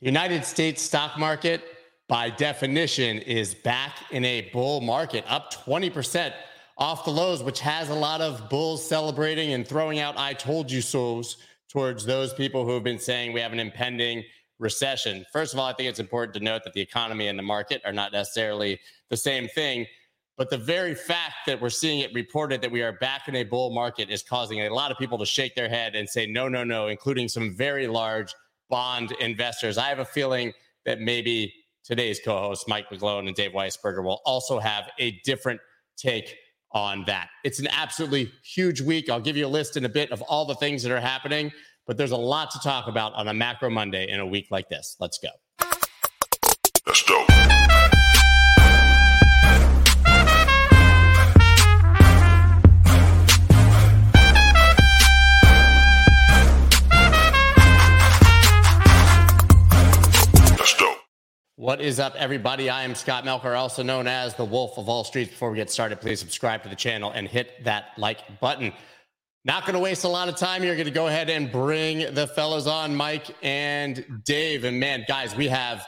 The United States stock market, by definition, is back in a bull market, up 20% off the lows, which has a lot of bulls celebrating and throwing out I told you so's towards those people who have been saying we have an impending recession. First of all, I think it's important to note that the economy and the market are not necessarily the same thing. But the very fact that we're seeing it reported that we are back in a bull market is causing a lot of people to shake their head and say, no, no, no, including some very large bond investors. I have a feeling that maybe today's co hosts, Mike McGlone and Dave Weisberger, will also have a different take on that. It's an absolutely huge week. I'll give you a list in a bit of all the things that are happening, but there's a lot to talk about on a macro Monday in a week like this. Let's go. Let's go. What is up, everybody? I am Scott Melker, also known as the Wolf of All Streets. Before we get started, please subscribe to the channel and hit that like button. Not going to waste a lot of time here. Going to go ahead and bring the fellows on, Mike and Dave. And man, guys, we have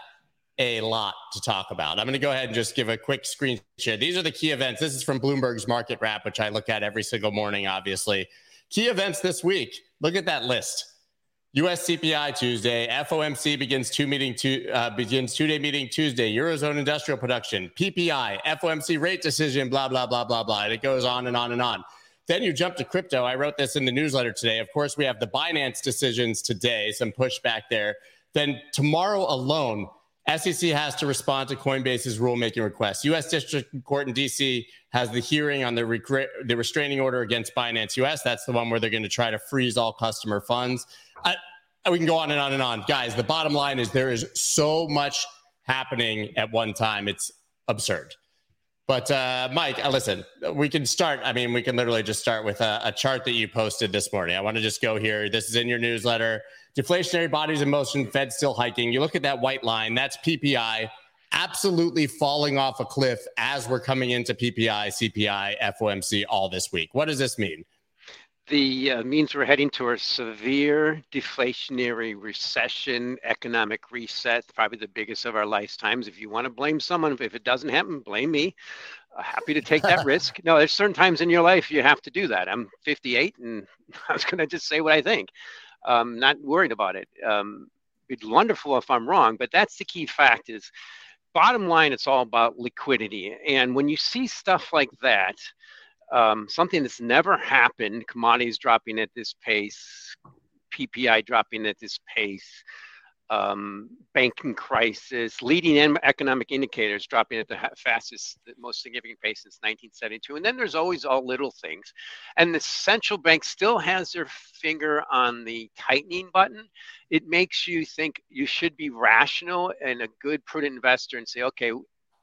a lot to talk about. I'm going to go ahead and just give a quick screen share. These are the key events. This is from Bloomberg's Market Wrap, which I look at every single morning, obviously. Key events this week. Look at that list. US CPI Tuesday, FOMC begins two meeting two uh, begins two day meeting Tuesday. Eurozone industrial production, PPI, FOMC rate decision, blah blah blah blah blah. And it goes on and on and on. Then you jump to crypto. I wrote this in the newsletter today. Of course, we have the Binance decisions today. Some pushback there. Then tomorrow alone, SEC has to respond to Coinbase's rulemaking request. U.S. District Court in D.C. has the hearing on the, rec- the restraining order against Binance US. That's the one where they're going to try to freeze all customer funds. I, we can go on and on and on. Guys, the bottom line is there is so much happening at one time. It's absurd. But uh, Mike, uh, listen, we can start. I mean, we can literally just start with a, a chart that you posted this morning. I want to just go here. This is in your newsletter. Deflationary bodies in motion, Fed still hiking. You look at that white line, that's PPI absolutely falling off a cliff as we're coming into PPI, CPI, FOMC all this week. What does this mean? The uh, means we're heading to a severe deflationary recession, economic reset, probably the biggest of our lifetimes. If you want to blame someone, if it doesn't happen, blame me. Uh, happy to take that risk. No, there's certain times in your life you have to do that. I'm 58 and I was going to just say what I think. Um, not worried about it. Um, it'd be wonderful if I'm wrong, but that's the key fact is bottom line, it's all about liquidity. And when you see stuff like that, um, something that's never happened commodities dropping at this pace ppi dropping at this pace um, banking crisis leading in economic indicators dropping at the fastest the most significant pace since 1972 and then there's always all little things. And the central bank still has their finger on the tightening button. It makes you think you should be rational and a good prudent investor and say okay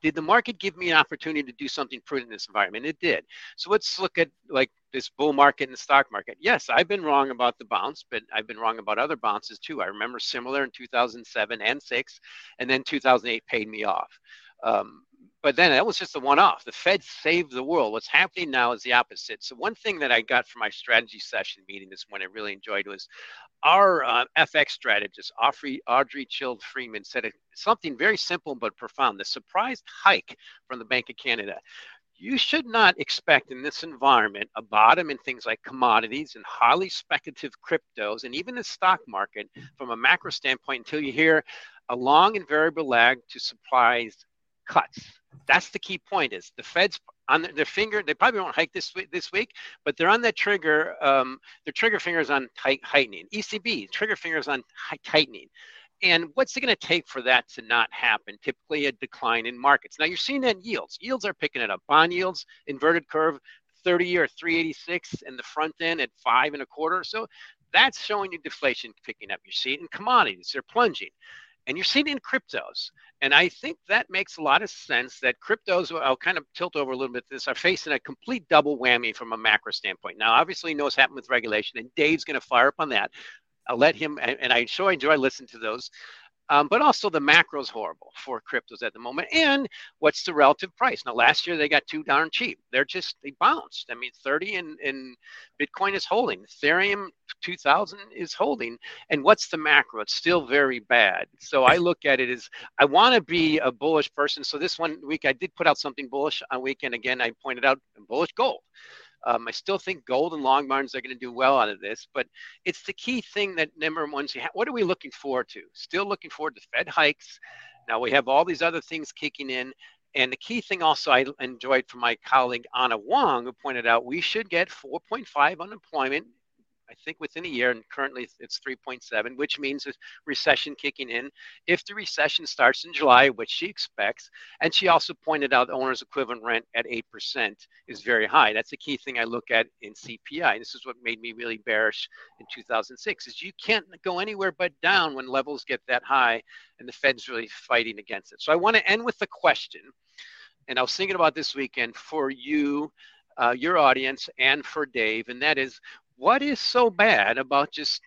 did the market give me an opportunity to do something prudent in this environment? It did. So let's look at like this bull market in the stock market. Yes, I've been wrong about the bounce, but I've been wrong about other bounces too. I remember similar in 2007 and six, and then 2008 paid me off. Um, but then that was just a one-off. The Fed saved the world. What's happening now is the opposite. So one thing that I got from my strategy session meeting this morning, I really enjoyed was our uh, FX strategist, Audrey, Audrey Childe Freeman, said something very simple but profound. The surprise hike from the Bank of Canada. You should not expect in this environment a bottom in things like commodities and highly speculative cryptos and even the stock market from a macro standpoint until you hear a long and variable lag to surprise cuts. That's the key point is the Fed's on their finger. They probably won't hike this week, this week, but they're on that trigger. Um, their trigger fingers on tight. ECB trigger fingers on tightening. And what's it going to take for that to not happen? Typically, a decline in markets. Now you're seeing that in yields. Yields are picking it up. Bond yields, inverted curve, 30 year 386, and the front end at five and a quarter. So that's showing you deflation picking up. You see it in commodities; they're plunging and you're seeing in cryptos. And I think that makes a lot of sense that cryptos, I'll kind of tilt over a little bit this, are facing a complete double whammy from a macro standpoint. Now, obviously, you know what's happened with regulation, and Dave's going to fire up on that. I'll let him, and I so enjoy listening to those. Um, but also the macro is horrible for cryptos at the moment. And what's the relative price? Now, last year they got too darn cheap. They're just, they bounced. I mean, 30 and, and Bitcoin is holding. Ethereum 2000 is holding. And what's the macro? It's still very bad. So I look at it as I want to be a bullish person. So this one week I did put out something bullish on weekend. Again, I pointed out bullish gold. Um, I still think gold and long bonds are going to do well out of this, but it's the key thing that number one, what are we looking forward to? Still looking forward to Fed hikes. Now we have all these other things kicking in. And the key thing also I enjoyed from my colleague Anna Wong, who pointed out we should get 4.5 unemployment I think within a year, and currently it's 3.7, which means a recession kicking in. If the recession starts in July, which she expects, and she also pointed out the owner's equivalent rent at 8% is very high. That's a key thing I look at in CPI. This is what made me really bearish in 2006 is you can't go anywhere but down when levels get that high and the Fed's really fighting against it. So I want to end with a question. And I was thinking about this weekend for you, uh, your audience, and for Dave, and that is what is so bad about just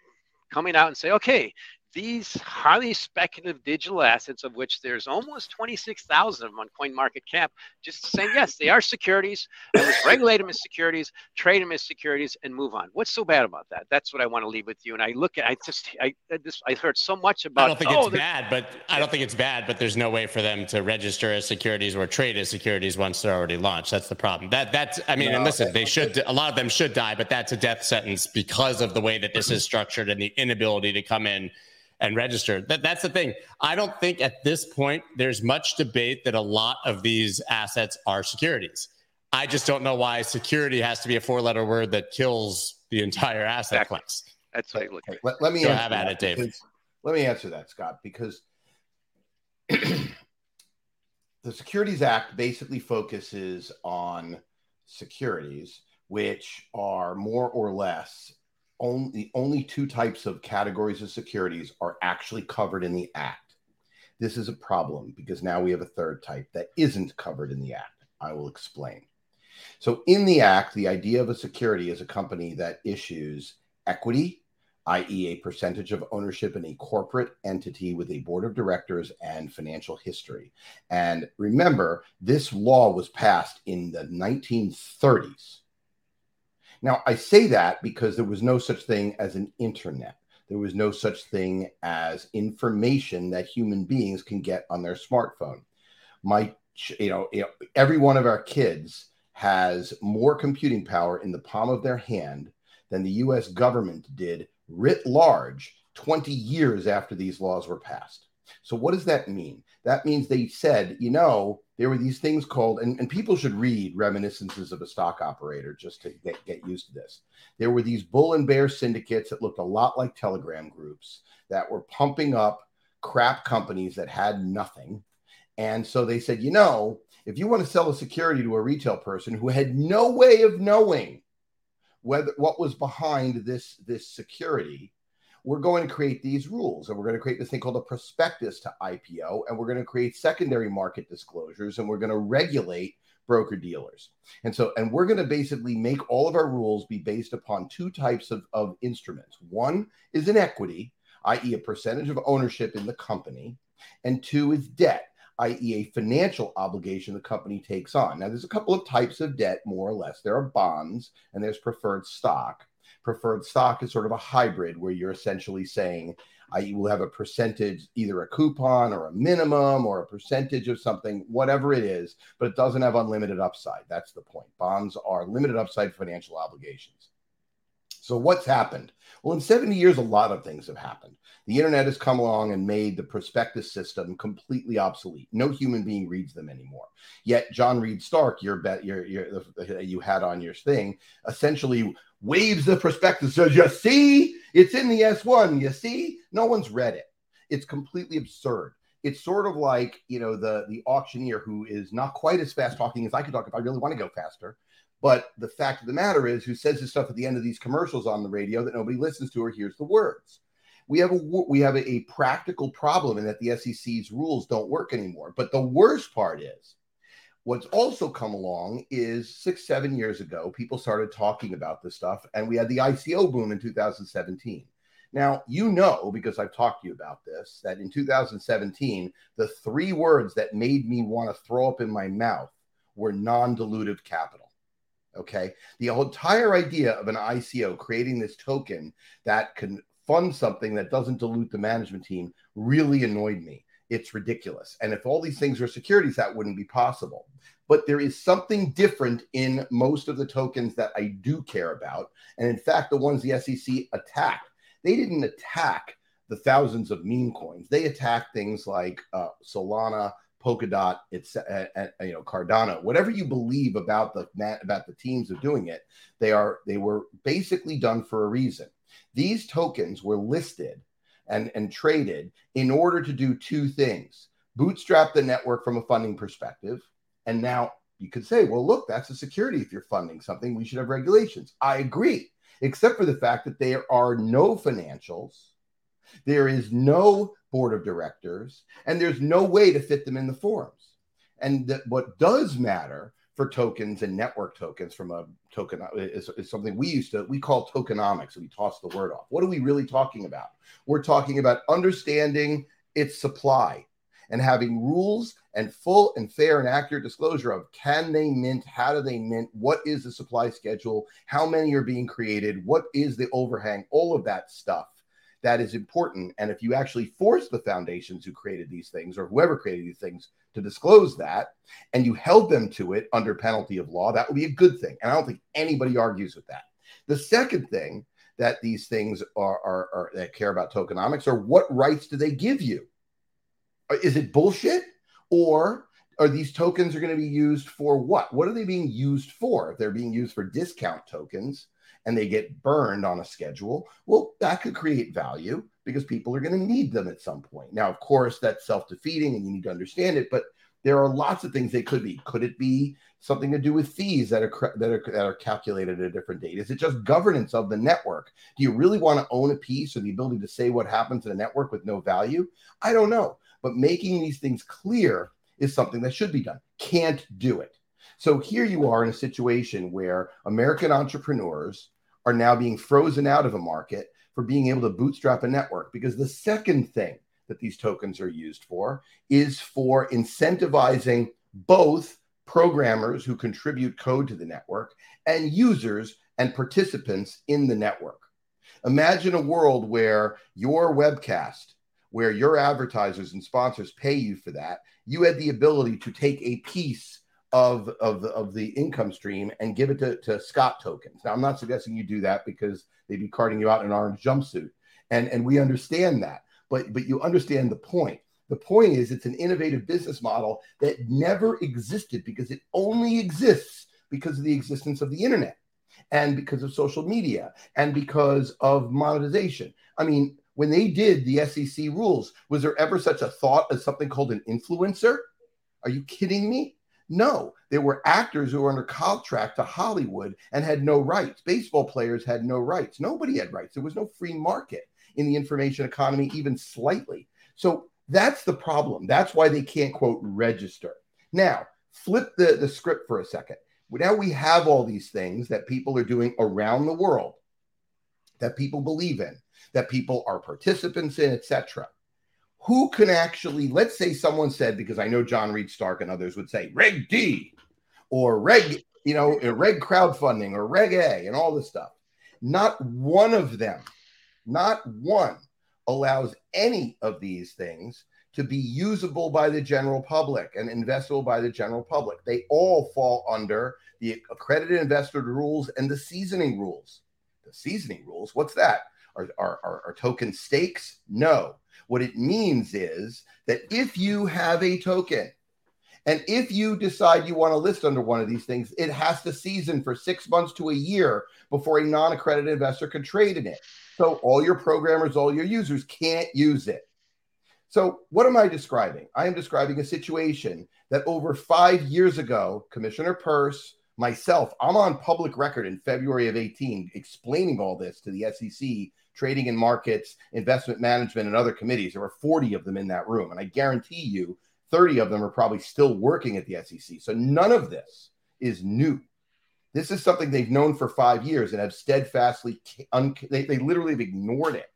coming out and say, okay, these highly speculative digital assets, of which there's almost 26,000 of them on CoinMarketCap, just saying, yes, they are securities. Was regulate them as securities, trade them as securities, and move on. What's so bad about that? That's what I want to leave with you. And I look at, I just, I, this, I heard so much about. I don't think oh, it's bad, but I don't think it's bad, but there's no way for them to register as securities or trade as securities once they're already launched. That's the problem. That, that's, I mean, no, and listen, they should, a lot of them should die, but that's a death sentence because of the way that this is structured and the inability to come in and register. That, that's the thing. I don't think at this point there's much debate that a lot of these assets are securities. I just don't know why security has to be a four letter word that kills the entire asset exactly. class. That's what I look at. Let, let me answer have at it, David. Let me answer that, Scott, because the Securities Act basically focuses on securities, which are more or less only the only two types of categories of securities are actually covered in the act. This is a problem because now we have a third type that isn't covered in the act. I will explain. So, in the act, the idea of a security is a company that issues equity, i.e., a percentage of ownership in a corporate entity with a board of directors and financial history. And remember, this law was passed in the 1930s. Now, I say that because there was no such thing as an internet. There was no such thing as information that human beings can get on their smartphone. My, you know, every one of our kids has more computing power in the palm of their hand than the US government did writ large 20 years after these laws were passed. So, what does that mean? That means they said, you know, there were these things called, and, and people should read Reminiscences of a Stock Operator just to get, get used to this. There were these bull and bear syndicates that looked a lot like Telegram groups that were pumping up crap companies that had nothing. And so they said, you know, if you want to sell a security to a retail person who had no way of knowing whether what was behind this this security we're going to create these rules and we're going to create this thing called a prospectus to IPO and we're going to create secondary market disclosures and we're going to regulate broker dealers. And so, and we're going to basically make all of our rules be based upon two types of, of instruments. One is an equity, i.e., a percentage of ownership in the company, and two is debt, i.e., a financial obligation the company takes on. Now, there's a couple of types of debt, more or less. There are bonds and there's preferred stock preferred stock is sort of a hybrid where you're essentially saying uh, I will have a percentage, either a coupon or a minimum or a percentage of something, whatever it is, but it doesn't have unlimited upside. That's the point. Bonds are limited upside financial obligations. So, what's happened? Well, in 70 years, a lot of things have happened. The internet has come along and made the prospectus system completely obsolete. No human being reads them anymore. Yet, John Reed Stark, your bet, your, your, you had on your thing, essentially waves the prospectus. Says, you see, it's in the S1. You see, no one's read it. It's completely absurd. It's sort of like you know the the auctioneer who is not quite as fast talking as I could talk if I really want to go faster. But the fact of the matter is, who says this stuff at the end of these commercials on the radio that nobody listens to or hears the words? We have a we have a, a practical problem in that the SEC's rules don't work anymore. But the worst part is What's also come along is six, seven years ago, people started talking about this stuff, and we had the ICO boom in 2017. Now, you know, because I've talked to you about this, that in 2017, the three words that made me want to throw up in my mouth were non dilutive capital. Okay. The entire idea of an ICO creating this token that can fund something that doesn't dilute the management team really annoyed me. It's ridiculous. And if all these things were securities, that wouldn't be possible. But there is something different in most of the tokens that I do care about. And in fact, the ones the SEC attacked, they didn't attack the thousands of meme coins. They attacked things like uh, Solana, Polkadot, it's uh, uh, you know Cardano, whatever you believe about the about the teams of doing it, they are they were basically done for a reason. These tokens were listed and, and traded in order to do two things bootstrap the network from a funding perspective. And now you could say, well, look, that's a security if you're funding something, we should have regulations. I agree, except for the fact that there are no financials, there is no board of directors, and there's no way to fit them in the forums. And what does matter for tokens and network tokens from a token is, is, something we used to we call tokenomics and we toss the word off. What are we really talking about? We're talking about understanding its supply and having rules and full and fair and accurate disclosure of can they mint how do they mint what is the supply schedule how many are being created what is the overhang all of that stuff that is important. And if you actually force the foundations who created these things or whoever created these things to disclose that and you held them to it under penalty of law, that would be a good thing. And I don't think anybody argues with that. The second thing that these things are, are, are that care about tokenomics are what rights do they give you? Uh, is it bullshit? Or are these tokens are going to be used for what? What are they being used for? If they're being used for discount tokens, and they get burned on a schedule, well, that could create value because people are going to need them at some point. Now, of course, that's self defeating and you need to understand it, but there are lots of things they could be. Could it be something to do with fees that are that are that are calculated at a different date? Is it just governance of the network? Do you really want to own a piece or the ability to say what happens to the network with no value? I don't know, but making these things clear is something that should be done. Can't do it. So here you are in a situation where American entrepreneurs are now being frozen out of a market for being able to bootstrap a network because the second thing that these tokens are used for is for incentivizing both programmers who contribute code to the network and users and participants in the network. Imagine a world where your webcast, where your advertisers and sponsors pay you for that, you had the ability to take a piece of of the, of the income stream and give it to, to Scott tokens. Now, I'm not suggesting you do that because they'd be carting you out in an orange jumpsuit, and and we understand that, but but you understand the point. The point is, it's an innovative business model that never existed because it only exists because of the existence of the internet and because of social media and because of monetization. I mean, when they did the SEC rules, was there ever such a thought as something called an influencer? Are you kidding me? No, there were actors who were under contract to Hollywood and had no rights. Baseball players had no rights. Nobody had rights. There was no free market in the information economy, even slightly. So that's the problem. That's why they can't, quote, register. Now, flip the, the script for a second. Now we have all these things that people are doing around the world that people believe in, that people are participants in, etc who can actually, let's say someone said, because I know John Reed Stark and others would say Reg D or Reg, you know, Reg crowdfunding or Reg A and all this stuff. Not one of them, not one allows any of these things to be usable by the general public and investable by the general public. They all fall under the accredited investor rules and the seasoning rules. The seasoning rules, what's that? Are, are, are, are token stakes? No. What it means is that if you have a token and if you decide you want to list under one of these things, it has to season for six months to a year before a non accredited investor can trade in it. So all your programmers, all your users can't use it. So, what am I describing? I am describing a situation that over five years ago, Commissioner Peirce, myself, I'm on public record in February of 18 explaining all this to the SEC trading and markets, investment management, and other committees. There were 40 of them in that room. And I guarantee you, 30 of them are probably still working at the SEC. So none of this is new. This is something they've known for five years and have steadfastly, un- they, they literally have ignored it.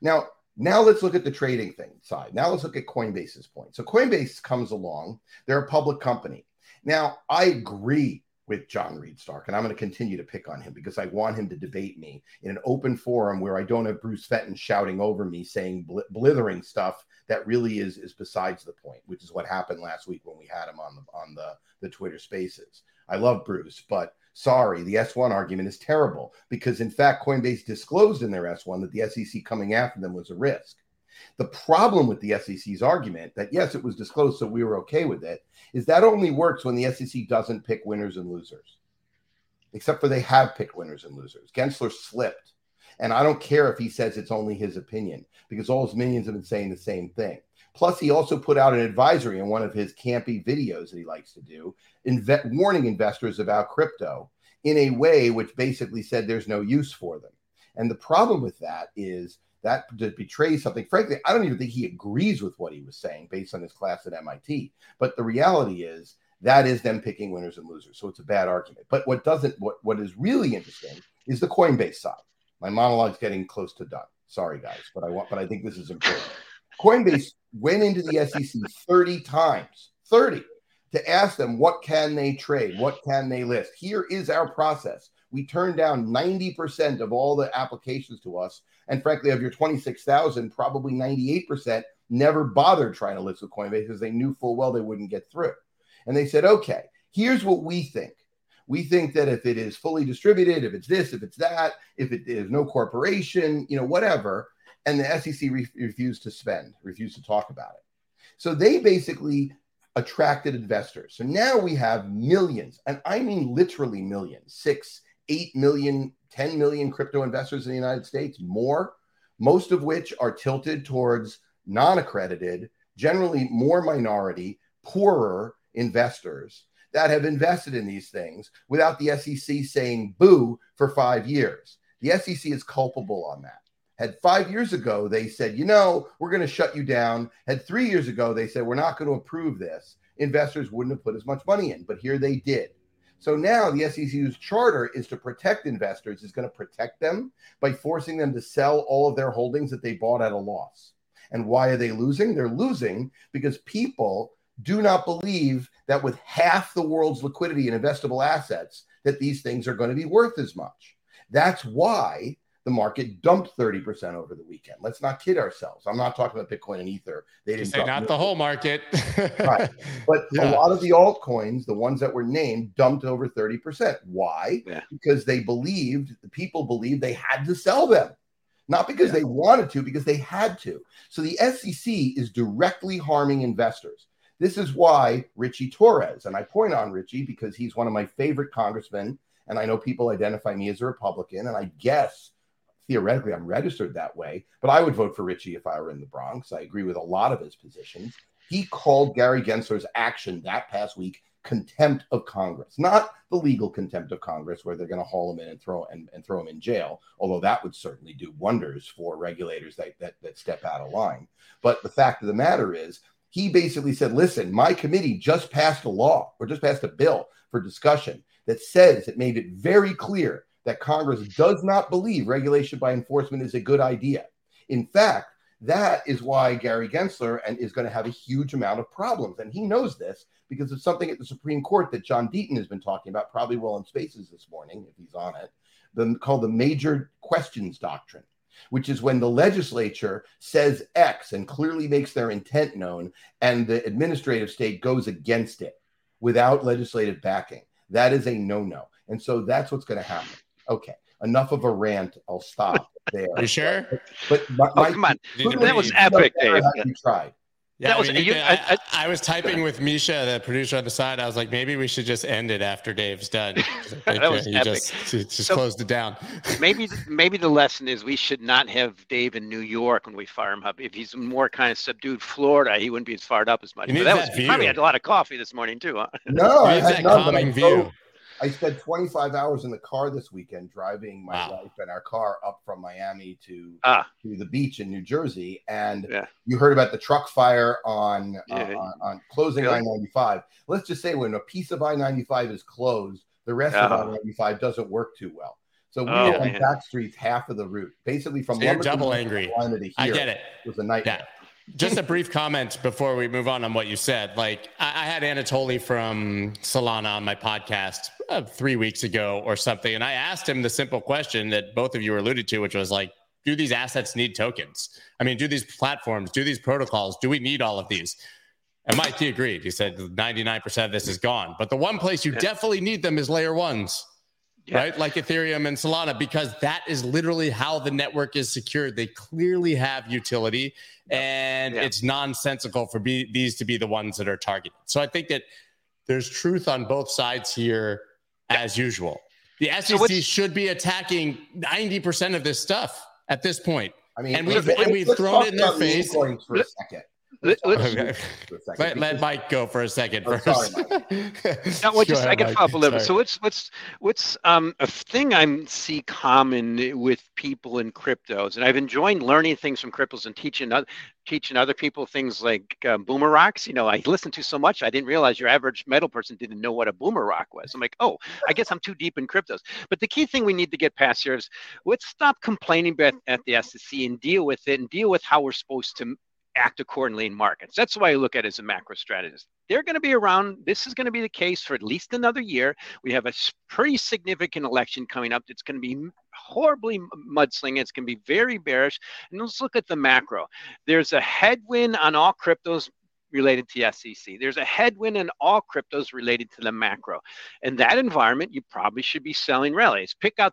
Now, now let's look at the trading thing side. Now let's look at Coinbase's point. So Coinbase comes along. They're a public company. Now I agree with John Reed Stark, and I'm going to continue to pick on him because I want him to debate me in an open forum where I don't have Bruce Fenton shouting over me saying bl- blithering stuff that really is is besides the point, which is what happened last week when we had him on the on the the Twitter Spaces. I love Bruce, but sorry, the S1 argument is terrible because, in fact, Coinbase disclosed in their S1 that the SEC coming after them was a risk. The problem with the SEC's argument that, yes, it was disclosed, so we were okay with it, is that only works when the SEC doesn't pick winners and losers, except for they have picked winners and losers. Gensler slipped. And I don't care if he says it's only his opinion because all his minions have been saying the same thing. Plus, he also put out an advisory in one of his campy videos that he likes to do, inve- warning investors about crypto in a way which basically said there's no use for them. And the problem with that is that betrays something. Frankly, I don't even think he agrees with what he was saying based on his class at MIT. But the reality is that is them picking winners and losers. So it's a bad argument. But what doesn't, what, what is really interesting is the Coinbase side. My monologue's getting close to done. Sorry, guys, but I want, but I think this is important. Coinbase went into the SEC 30 times, 30, to ask them what can they trade, what can they list. Here is our process. We turned down 90% of all the applications to us. And frankly, of your 26,000, probably 98% never bothered trying to list with Coinbase because they knew full well they wouldn't get through. And they said, okay, here's what we think. We think that if it is fully distributed, if it's this, if it's that, if it is no corporation, you know, whatever, and the SEC re- refused to spend, refused to talk about it. So they basically attracted investors. So now we have millions, and I mean literally millions, six, eight million, 10 million crypto investors in the United States, more, most of which are tilted towards non accredited, generally more minority, poorer investors that have invested in these things without the SEC saying boo for five years. The SEC is culpable on that. Had five years ago, they said, you know, we're going to shut you down. Had three years ago, they said, we're not going to approve this. Investors wouldn't have put as much money in, but here they did. So now the SEC's charter is to protect investors, is going to protect them by forcing them to sell all of their holdings that they bought at a loss. And why are they losing? They're losing because people do not believe that with half the world's liquidity and investable assets, that these things are going to be worth as much. That's why the market dumped 30% over the weekend. Let's not kid ourselves. I'm not talking about Bitcoin and Ether. They didn't say not the whole market. right. But yeah. a lot of the altcoins, the ones that were named, dumped over 30%. Why? Yeah. Because they believed, the people believed they had to sell them. Not because yeah. they wanted to, because they had to. So the SEC is directly harming investors. This is why Richie Torres, and I point on Richie because he's one of my favorite congressmen, and I know people identify me as a Republican, and I guess theoretically I'm registered that way, but I would vote for Richie if I were in the Bronx. I agree with a lot of his positions. He called Gary Gensler's action that past week contempt of Congress, not the legal contempt of Congress where they're going to haul him in and throw and, and throw him in jail, although that would certainly do wonders for regulators that, that that step out of line. But the fact of the matter is he basically said, listen, my committee just passed a law or just passed a bill for discussion that says it made it very clear that Congress does not believe regulation by enforcement is a good idea. In fact, that is why Gary Gensler and is going to have a huge amount of problems. And he knows this because of something at the Supreme Court that John Deaton has been talking about, probably well in spaces this morning, if he's on it, the, called the major questions doctrine, which is when the legislature says X and clearly makes their intent known, and the administrative state goes against it without legislative backing. That is a no no. And so that's what's going to happen. Okay, enough of a rant. I'll stop there. Are you sure? But, my, oh, come on, that was epic, Dave. You tried. Yeah, that was, I, mean, you, I, I, I, was typing with Misha, the producer on the side. I was like, maybe we should just end it after Dave's done. that was he epic. just, just so closed it down. maybe, maybe the lesson is we should not have Dave in New York when we fire him up. If he's more kind of subdued Florida, he wouldn't be as fired up as much. But that, that was view. probably had a lot of coffee this morning too. Huh? No, I had none, calming view. I spent 25 hours in the car this weekend driving my wow. wife and our car up from Miami to ah. to the beach in New Jersey. And yeah. you heard about the truck fire on yeah. uh, on, on, closing really? I-95. Let's just say when a piece of I-95 is closed, the rest of I-95 doesn't work too well. So we oh, were on back streets half of the route, basically from so double angry. I get it. it. Was a nightmare. Yeah. Just a brief comment before we move on on what you said. Like I, I had Anatoly from Solana on my podcast uh, three weeks ago or something, and I asked him the simple question that both of you alluded to, which was like, do these assets need tokens? I mean, do these platforms, do these protocols, do we need all of these? And Mike, he agreed. He said 99% of this is gone. But the one place you yeah. definitely need them is layer ones, yeah. right? Like Ethereum and Solana, because that is literally how the network is secured. They clearly have utility, and yeah. it's nonsensical for be, these to be the ones that are targeted. So I think that there's truth on both sides here, as usual. The SEC so should be attacking 90% of this stuff at this point. I mean, and we've, and we've thrown it in their face. For a second. Let, okay. let, let, Mike go for a second oh, first. Sorry, now, what just, ahead, I can follow up a little bit. So what's what's what's um, a thing I see common with people in cryptos, and I've enjoyed learning things from cryptos and teaching other teaching other people things like um, boomer rocks. You know, I listened to so much, I didn't realize your average metal person didn't know what a boomer rock was. I'm like, oh, I guess I'm too deep in cryptos. But the key thing we need to get past here is let's stop complaining at, at the SEC and deal with it and deal with how we're supposed to act accordingly in markets. That's why I look at it as a macro strategist. They're going to be around. This is going to be the case for at least another year. We have a pretty significant election coming up. It's going to be horribly mudslinging. It's going to be very bearish. And let's look at the macro. There's a headwind on all cryptos related to SEC. There's a headwind in all cryptos related to the macro. In that environment, you probably should be selling rallies. Pick out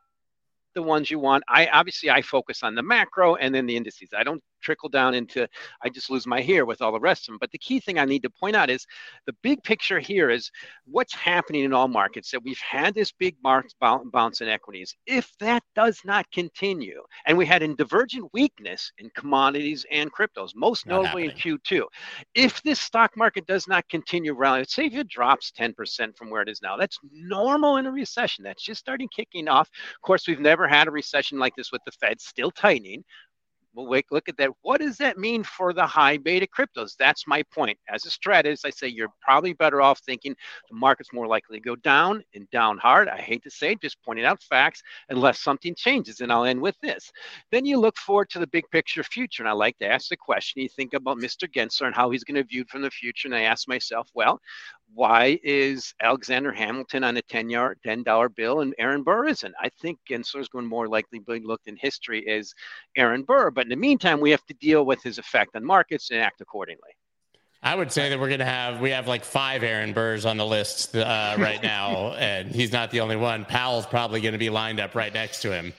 the ones you want. I obviously I focus on the macro and then the indices. I don't trickle down into I just lose my hair with all the rest of them. But the key thing I need to point out is the big picture here is what's happening in all markets that we've had this big bounce in equities. If that does not continue, and we had a divergent weakness in commodities and cryptos, most not notably happening. in Q2, if this stock market does not continue rallying, say if it drops 10% from where it is now, that's normal in a recession. That's just starting kicking off. Of course, we've never had a recession like this with the Fed still tightening well, wait, look at that. What does that mean for the high beta cryptos? That's my point. As a strategist, I say you're probably better off thinking the market's more likely to go down and down hard. I hate to say it, just pointing out facts, unless something changes. And I'll end with this. Then you look forward to the big picture future. And I like to ask the question you think about Mr. Gensler and how he's going to view from the future. And I ask myself, well, why is Alexander Hamilton on a 10 yard, $10 bill and Aaron Burr isn't? I think Gensler is going more likely to be looked in history as Aaron Burr. But in the meantime, we have to deal with his effect on markets and act accordingly. I would say that we're going to have, we have like five Aaron Burrs on the list uh, right now, and he's not the only one. Powell's probably going to be lined up right next to him.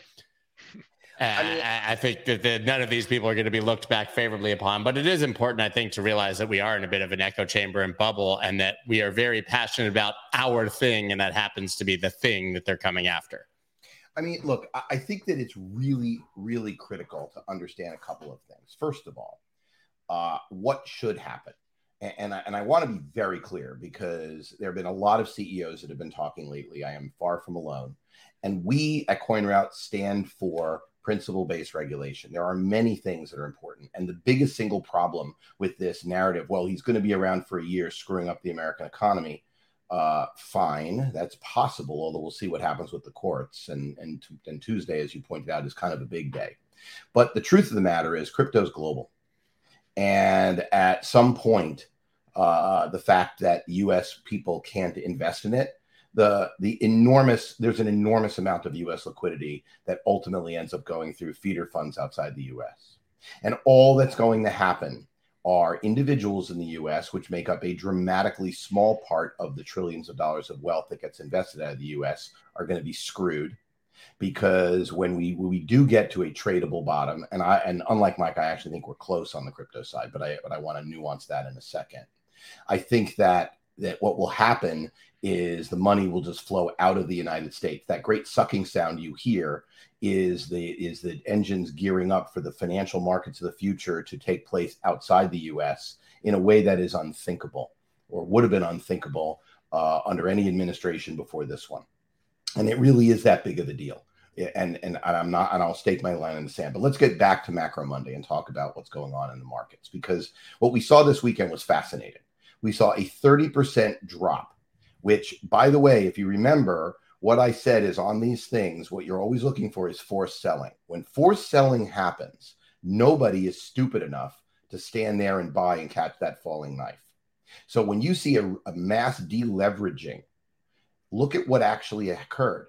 I, mean, I, think that the, none of these people are going to be looked back favorably upon, but it is important, I think, to realize that we are in a bit of an echo chamber and bubble, and that we are very passionate about our thing, and that happens to be the thing that they're coming after. I mean, look, I think that it's really, really critical to understand a couple of things. First of all, uh, what should happen? And, and I, and I want to be very clear because there have been a lot of CEOs that have been talking lately. I am far from alone. And we at CoinRoutes stand for principle based regulation. There are many things that are important. And the biggest single problem with this narrative, well, he's going to be around for a year screwing up the American economy. Uh, fine, that's possible, although we'll see what happens with the courts. And, and, and Tuesday, as you pointed out, is kind of a big day. But the truth of the matter is, crypto is global. And at some point, uh, the fact that US people can't invest in it the the enormous there's an enormous amount of US liquidity that ultimately ends up going through feeder funds outside the US. And all that's going to happen are individuals in the US, which make up a dramatically small part of the trillions of dollars of wealth that gets invested out of the US, are going to be screwed because when we when we do get to a tradable bottom, and I and unlike Mike, I actually think we're close on the crypto side, but I but I want to nuance that in a second. I think that that what will happen is the money will just flow out of the United States. That great sucking sound you hear is the is the engines gearing up for the financial markets of the future to take place outside the U.S. in a way that is unthinkable or would have been unthinkable uh, under any administration before this one. And it really is that big of a deal. And and I'm not, and I'll stake my line in the sand. But let's get back to Macro Monday and talk about what's going on in the markets because what we saw this weekend was fascinating. We saw a 30% drop which, by the way, if you remember, what I said is on these things, what you're always looking for is forced selling. When forced selling happens, nobody is stupid enough to stand there and buy and catch that falling knife. So when you see a, a mass deleveraging, look at what actually occurred.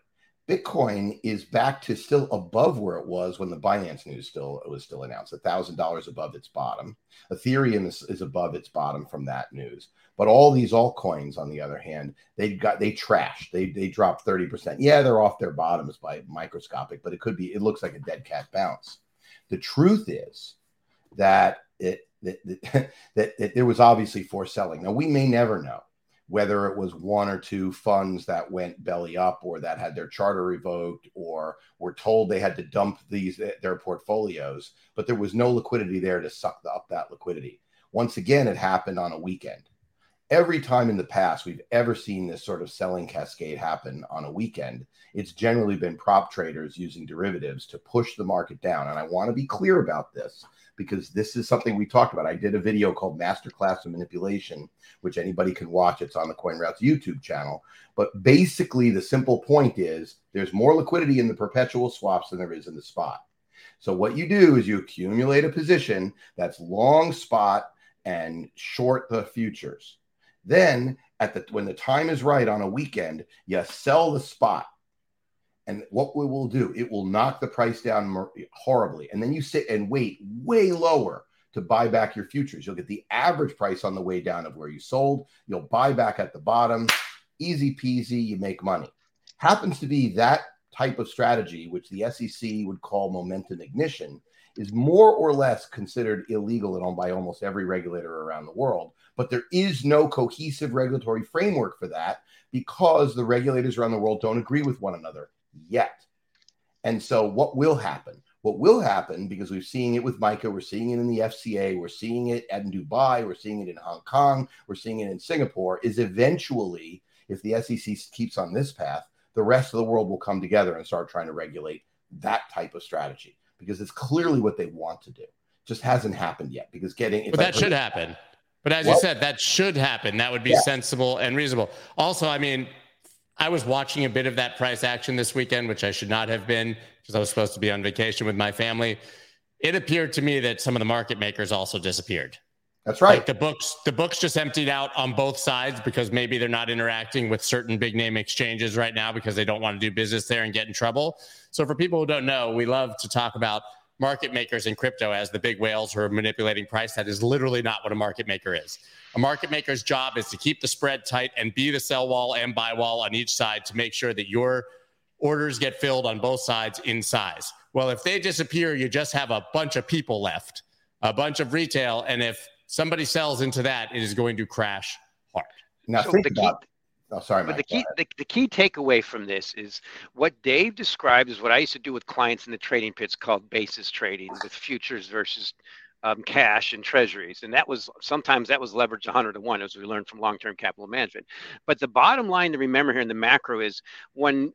Bitcoin is back to still above where it was when the Binance news still was still announced, thousand dollars above its bottom. Ethereum is, is, above its bottom from that news. But all these altcoins, on the other hand, they got they trashed. They they dropped 30%. Yeah, they're off their bottoms by microscopic, but it could be, it looks like a dead cat bounce. The truth is that it that, that, that, that there was obviously for selling. Now we may never know whether it was one or two funds that went belly up or that had their charter revoked or were told they had to dump these eh, their portfolios but there was no liquidity there to suck up that liquidity. Once again it happened on a weekend. Every time in the past we've ever seen this sort of selling cascade happen on a weekend it's generally been prop traders using derivatives to push the market down. And i want to be clear about this because this is something we talked about. I did a video called Masterclass of Manipulation, which anybody can watch. It's on the CoinRoutes YouTube channel. But basically, the simple point is there's more liquidity in the perpetual swaps than there is in the spot. So what you do is you accumulate a position that's long spot and short the futures. Then at the when the time is right on a weekend, you sell the spot and what we will do, it will knock the price down horribly. And then you sit and wait way lower to buy back your futures. You'll get the average price on the way down of where you sold. You'll buy back at the bottom. Easy peasy, you make money. Happens to be that type of strategy, which the SEC would call momentum ignition, is more or less considered illegal by almost every regulator around the world. But there is no cohesive regulatory framework for that because the regulators around the world don't agree with one another yet. And so, what will happen? What will happen, because we're seeing it with MiCA, we're seeing it in the FCA, we're seeing it in Dubai, we're seeing it in Hong Kong, we're seeing it in Singapore, is eventually, if the SEC keeps on this path, the rest of the world will come together and start trying to regulate that type of strategy because it's clearly what they want to do. Just hasn't happened yet because getting. But that should happen. But as what? you said, that should happen. That would be yeah. sensible and reasonable. Also, I mean, I was watching a bit of that price action this weekend, which I should not have been because I was supposed to be on vacation with my family. It appeared to me that some of the market makers also disappeared. That's right. Like the books, the books just emptied out on both sides because maybe they're not interacting with certain big name exchanges right now because they don't want to do business there and get in trouble. So for people who don't know, we love to talk about market makers in crypto as the big whales who are manipulating price. That is literally not what a market maker is. A market maker's job is to keep the spread tight and be the sell wall and buy wall on each side to make sure that your orders get filled on both sides in size. Well, if they disappear, you just have a bunch of people left, a bunch of retail. And if somebody sells into that, it is going to crash hard. Now, so think about Oh, sorry, but the key the, the key takeaway from this is what Dave described is what I used to do with clients in the trading pits called basis trading with futures versus um, cash and treasuries. And that was sometimes that was leveraged 100 to 1 as we learned from long term capital management. But the bottom line to remember here in the macro is when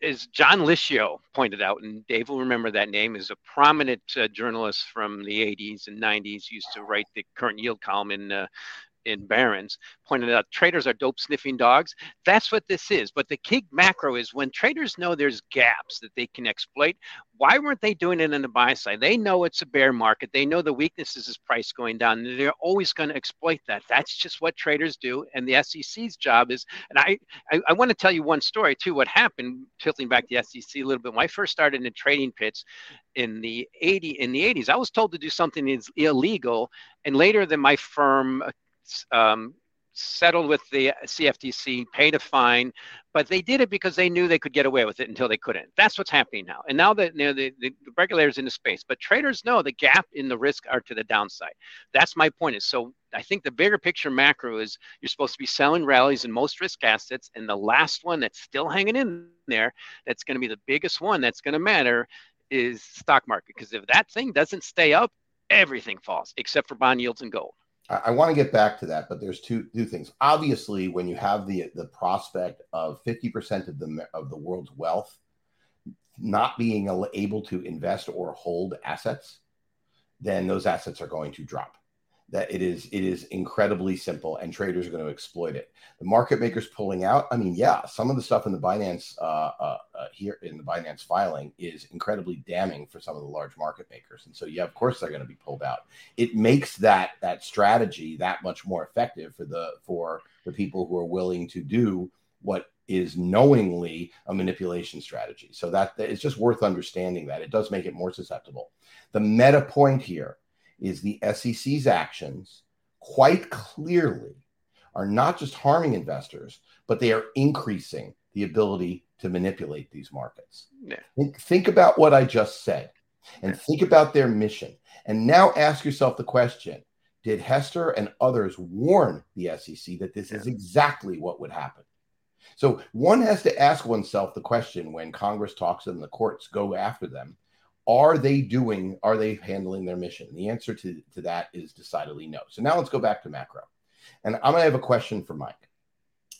as John Liscio pointed out, and Dave will remember that name, is a prominent uh, journalist from the 80s and 90s. Used to write the current yield column in uh, in Barron's pointed out traders are dope sniffing dogs. That's what this is. But the key macro is when traders know there's gaps that they can exploit, why weren't they doing it in the buy side? They know it's a bear market. They know the weaknesses is price going down. They're always going to exploit that. That's just what traders do. And the SEC's job is, and I, I, I want to tell you one story too. What happened, tilting back the SEC a little bit. When I first started in trading pits in the 80 in the 80s, I was told to do something is illegal. And later than my firm um, settled with the CFTC, paid a fine, but they did it because they knew they could get away with it until they couldn't. That's what's happening now. And now that you know, the, the, regulators in the space, but traders know the gap in the risk are to the downside. That's my point. Is so I think the bigger picture macro is you're supposed to be selling rallies in most risk assets, and the last one that's still hanging in there, that's going to be the biggest one that's going to matter, is stock market. Because if that thing doesn't stay up, everything falls except for bond yields and gold. I, I want to get back to that, but there's two two things. Obviously, when you have the the prospect of 50% of the of the world's wealth not being able to invest or hold assets, then those assets are going to drop. That it is it is incredibly simple and traders are going to exploit it. The market makers pulling out i mean yeah some of the stuff in the binance uh, uh, uh, here in the binance filing is incredibly damning for some of the large market makers. And so yeah of course they're going to be pulled out. It makes that that strategy that much more effective for the for the people who are willing to do what is knowingly a manipulation strategy. So that it's just worth understanding that. It does make it more susceptible. The meta point here is the SEC's actions quite clearly are not just harming investors, but they are increasing the ability to manipulate these markets. Yeah. Think, think about what I just said and think about their mission. And now ask yourself the question Did Hester and others warn the SEC that this is exactly what would happen? So one has to ask oneself the question when Congress talks and the courts go after them are they doing are they handling their mission? And the answer to, to that is decidedly no. So now let's go back to macro. And i'm going to have a question for mike.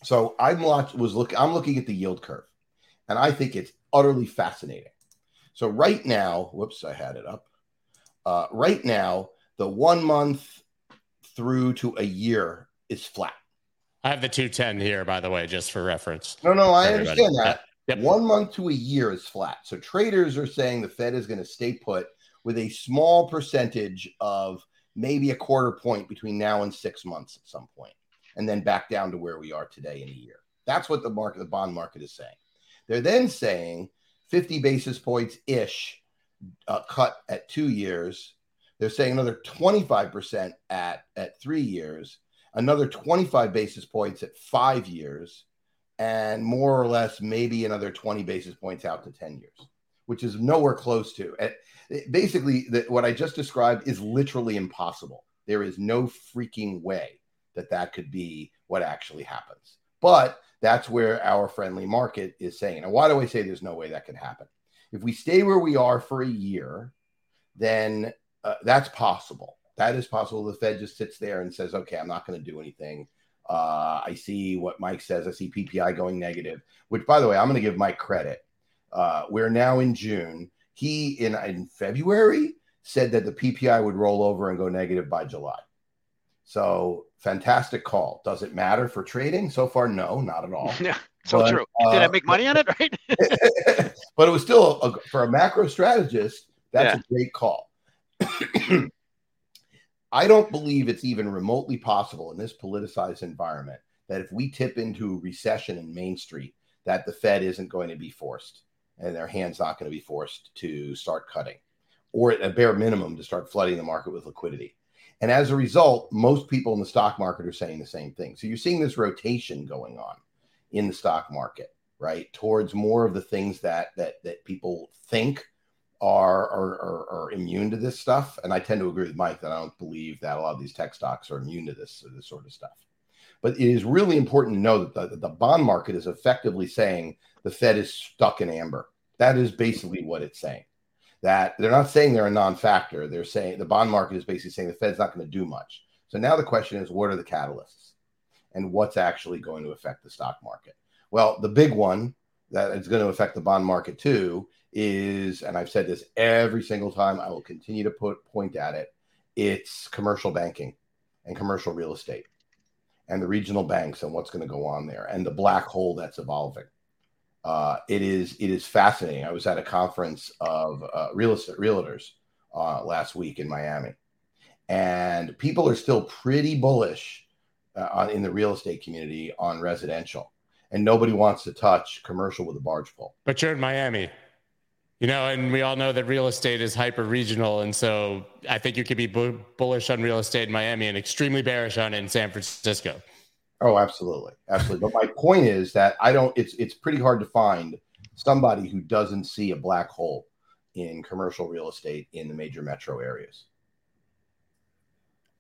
So i'm was looking i'm looking at the yield curve and i think it's utterly fascinating. So right now whoops i had it up. Uh, right now the one month through to a year is flat. I have the 210 here by the way just for reference no no i understand that Yep. One month to a year is flat. So traders are saying the Fed is going to stay put with a small percentage of maybe a quarter point between now and six months at some point, and then back down to where we are today in a year. That's what the market, the bond market is saying. They're then saying 50 basis points ish uh, cut at two years. They're saying another 25% at, at three years, another 25 basis points at five years and more or less maybe another 20 basis points out to 10 years, which is nowhere close to. Basically, the, what I just described is literally impossible. There is no freaking way that that could be what actually happens. But that's where our friendly market is saying. And why do I say there's no way that could happen? If we stay where we are for a year, then uh, that's possible. That is possible. The Fed just sits there and says, okay, I'm not going to do anything. Uh, I see what Mike says. I see PPI going negative, which, by the way, I'm going to give Mike credit. Uh, we're now in June. He, in, in February, said that the PPI would roll over and go negative by July. So, fantastic call. Does it matter for trading? So far, no, not at all. Yeah, so but, true. Did uh, I make money on it? Right. but it was still, a, for a macro strategist, that's yeah. a great call. I don't believe it's even remotely possible in this politicized environment that if we tip into recession in Main Street, that the Fed isn't going to be forced and their hands not going to be forced to start cutting, or at a bare minimum to start flooding the market with liquidity. And as a result, most people in the stock market are saying the same thing. So you're seeing this rotation going on in the stock market, right, towards more of the things that that that people think are, are, are, immune to this stuff. And I tend to agree with Mike that I don't believe that a lot of these tech stocks are immune to this, this sort of stuff. But it is really important to know that the, the bond market is effectively saying the Fed is stuck in amber. That is basically what it's saying. That they're not saying they're a non factor. They're saying the bond market is basically saying the Fed's not going to do much. So now the question is what are the catalysts and what's actually going to affect the stock market? Well, the big one that is going to affect the bond market too is, and I've said this every single time, I will continue to put point at it. It's commercial banking and commercial real estate and the regional banks and what's going to go on there and the black hole that's evolving. Uh, it is it is fascinating. I was at a conference of uh, real estate realtors uh, last week in Miami, and people are still pretty bullish uh, on, in the real estate community on residential, and nobody wants to touch commercial with a barge pole. But you're in Miami. You know, and we all know that real estate is hyper regional. And so I think you could be bu- bullish on real estate in Miami and extremely bearish on it in San Francisco. Oh, absolutely. Absolutely. but my point is that I don't, it's, it's pretty hard to find somebody who doesn't see a black hole in commercial real estate in the major metro areas.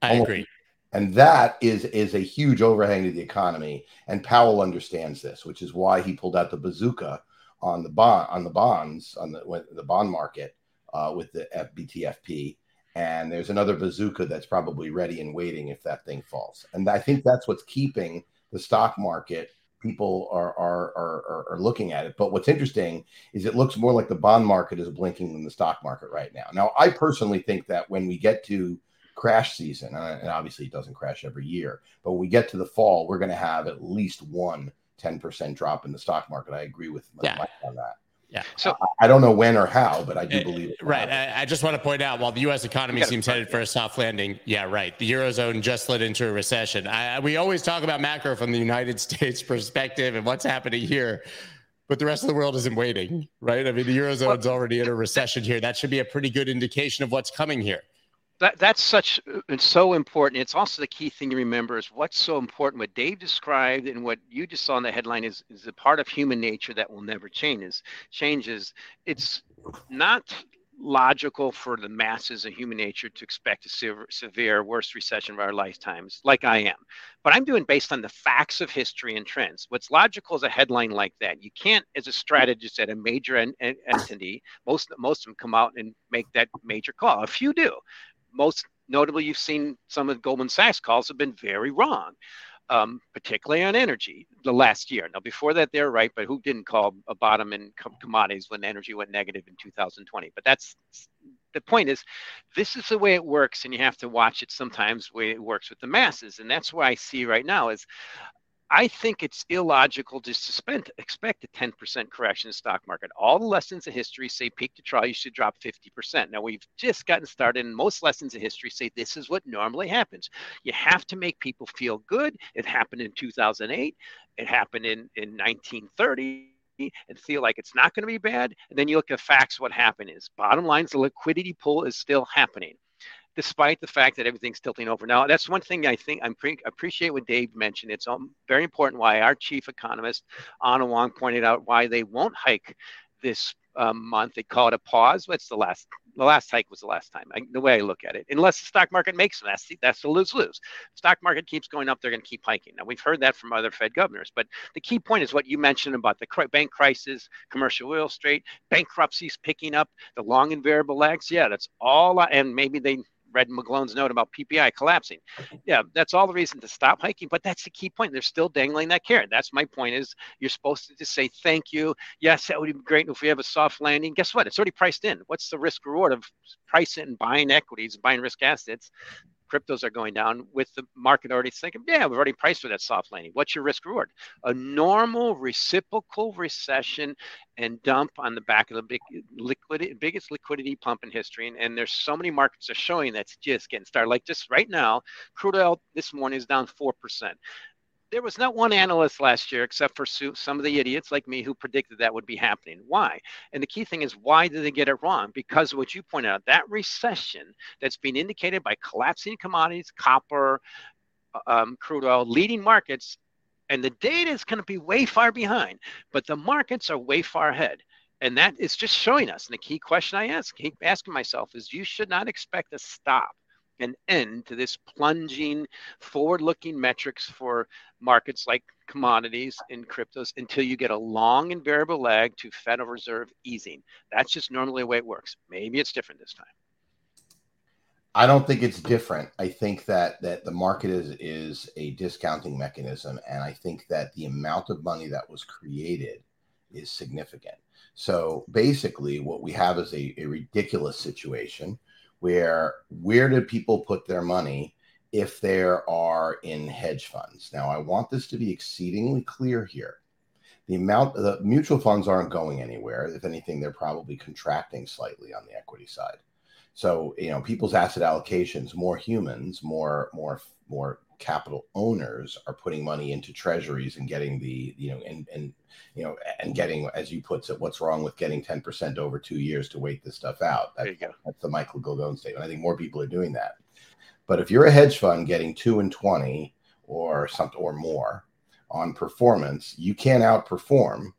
I Almost, agree. And that is, is a huge overhang to the economy. And Powell understands this, which is why he pulled out the bazooka on the bond on the bonds on the the bond market uh, with the FBTFP, and there's another bazooka that's probably ready and waiting if that thing falls. And I think that's what's keeping the stock market. People are are are, are looking at it. But what's interesting is it looks more like the bond market is blinking than the stock market right now. Now, I personally think that when we get to crash season, and obviously it doesn't crash every year. But when we get to the fall, we're going to have at least one 10% drop in the stock market. I agree with yeah. Mike on that. Yeah. So I, I, don't know when or how, but I do uh, believe. Right. I, I, just want to point out while the U.S. economy seems headed for a soft landing, yeah, right. The eurozone just slid into a recession. I, we always talk about macro from the United States perspective and what's happening here, but the rest of the world isn't waiting, right? I mean, the eurozone's already in a recession here. That should be a pretty good indication of what's coming here that that's such it's so important. It's also the key thing to remember is what's so important. What Dave described and what you just saw in the headline is is a part of human nature that will never change. Is changes. It's not logical for the masses of human nature to expect a severe, severe worst recession of our lifetimes, like I am. But I'm doing based on the facts of history and trends. What's logical is a headline like that. You can't, as a strategist at a major en- en- entity, most most of them come out and make that major call. A few do, most notably, you've seen some of Goldman Sachs calls have been very wrong, um, particularly on energy the last year. Now, before that, they're right, but who didn't call a bottom in commodities when energy went negative in 2020? But that's the point is, this is the way it works, and you have to watch it sometimes way it works with the masses. And that's what I see right now is I think it's illogical to suspend, expect a 10% correction in the stock market. All the lessons of history say peak to trough, you should drop 50%. Now we've just gotten started, and most lessons of history say this is what normally happens. You have to make people feel good. It happened in 2008. It happened in, in 1930 and feel like it's not going to be bad. And then you look at facts, what happened is bottom line is the liquidity pull is still happening despite the fact that everything's tilting over. Now, that's one thing I think I pre- appreciate what Dave mentioned. It's um, very important why our chief economist, Anna Wong, pointed out why they won't hike this um, month. They call it a pause. What's the last? The last hike was the last time. I, the way I look at it, unless the stock market makes them, that's the, that's the lose lose. Stock market keeps going up, they're going to keep hiking. Now we've heard that from other Fed governors, but the key point is what you mentioned about the bank crisis, commercial real estate, bankruptcies picking up, the long and variable lags. Yeah, that's all. And maybe they read McGlone's note about PPI collapsing. Yeah, that's all the reason to stop hiking, but that's the key point. They're still dangling that carrot. That's my point is you're supposed to just say thank you. Yes, that would be great if we have a soft landing. Guess what? It's already priced in. What's the risk reward of pricing and buying equities, buying risk assets? Cryptos are going down with the market already thinking, yeah, we've already priced for that soft landing. What's your risk reward? A normal reciprocal recession and dump on the back of the big liquidity, biggest liquidity pump in history. And, and there's so many markets are showing that's just getting started. Like just right now, crude oil this morning is down 4% there was not one analyst last year, except for some of the idiots like me who predicted that would be happening. Why? And the key thing is, why did they get it wrong? Because what you pointed out, that recession that's being indicated by collapsing commodities, copper, uh, um, crude oil, leading markets, and the data is going to be way far behind, but the markets are way far ahead. And that is just showing us. And the key question I ask, keep asking myself is you should not expect a stop an end to this plunging forward looking metrics for markets like commodities and cryptos until you get a long and variable lag to Federal Reserve easing. That's just normally the way it works. Maybe it's different this time. I don't think it's different. I think that that the market is is a discounting mechanism, and I think that the amount of money that was created is significant. So basically, what we have is a, a ridiculous situation where where do people put their money if there are in hedge funds? Now, I want this to be exceedingly clear here. The amount the mutual funds aren't going anywhere. If anything, they're probably contracting slightly on the equity side. So, you know, people's asset allocations, more humans, more more more capital owners are putting money into treasuries and getting the you know and and you know and getting as you put it what's wrong with getting 10% over two years to wait this stuff out? That, that's the Michael McGlone statement. I think more people are doing that. But if you're a hedge fund getting 2 and 20 or something or more on performance you can't outperform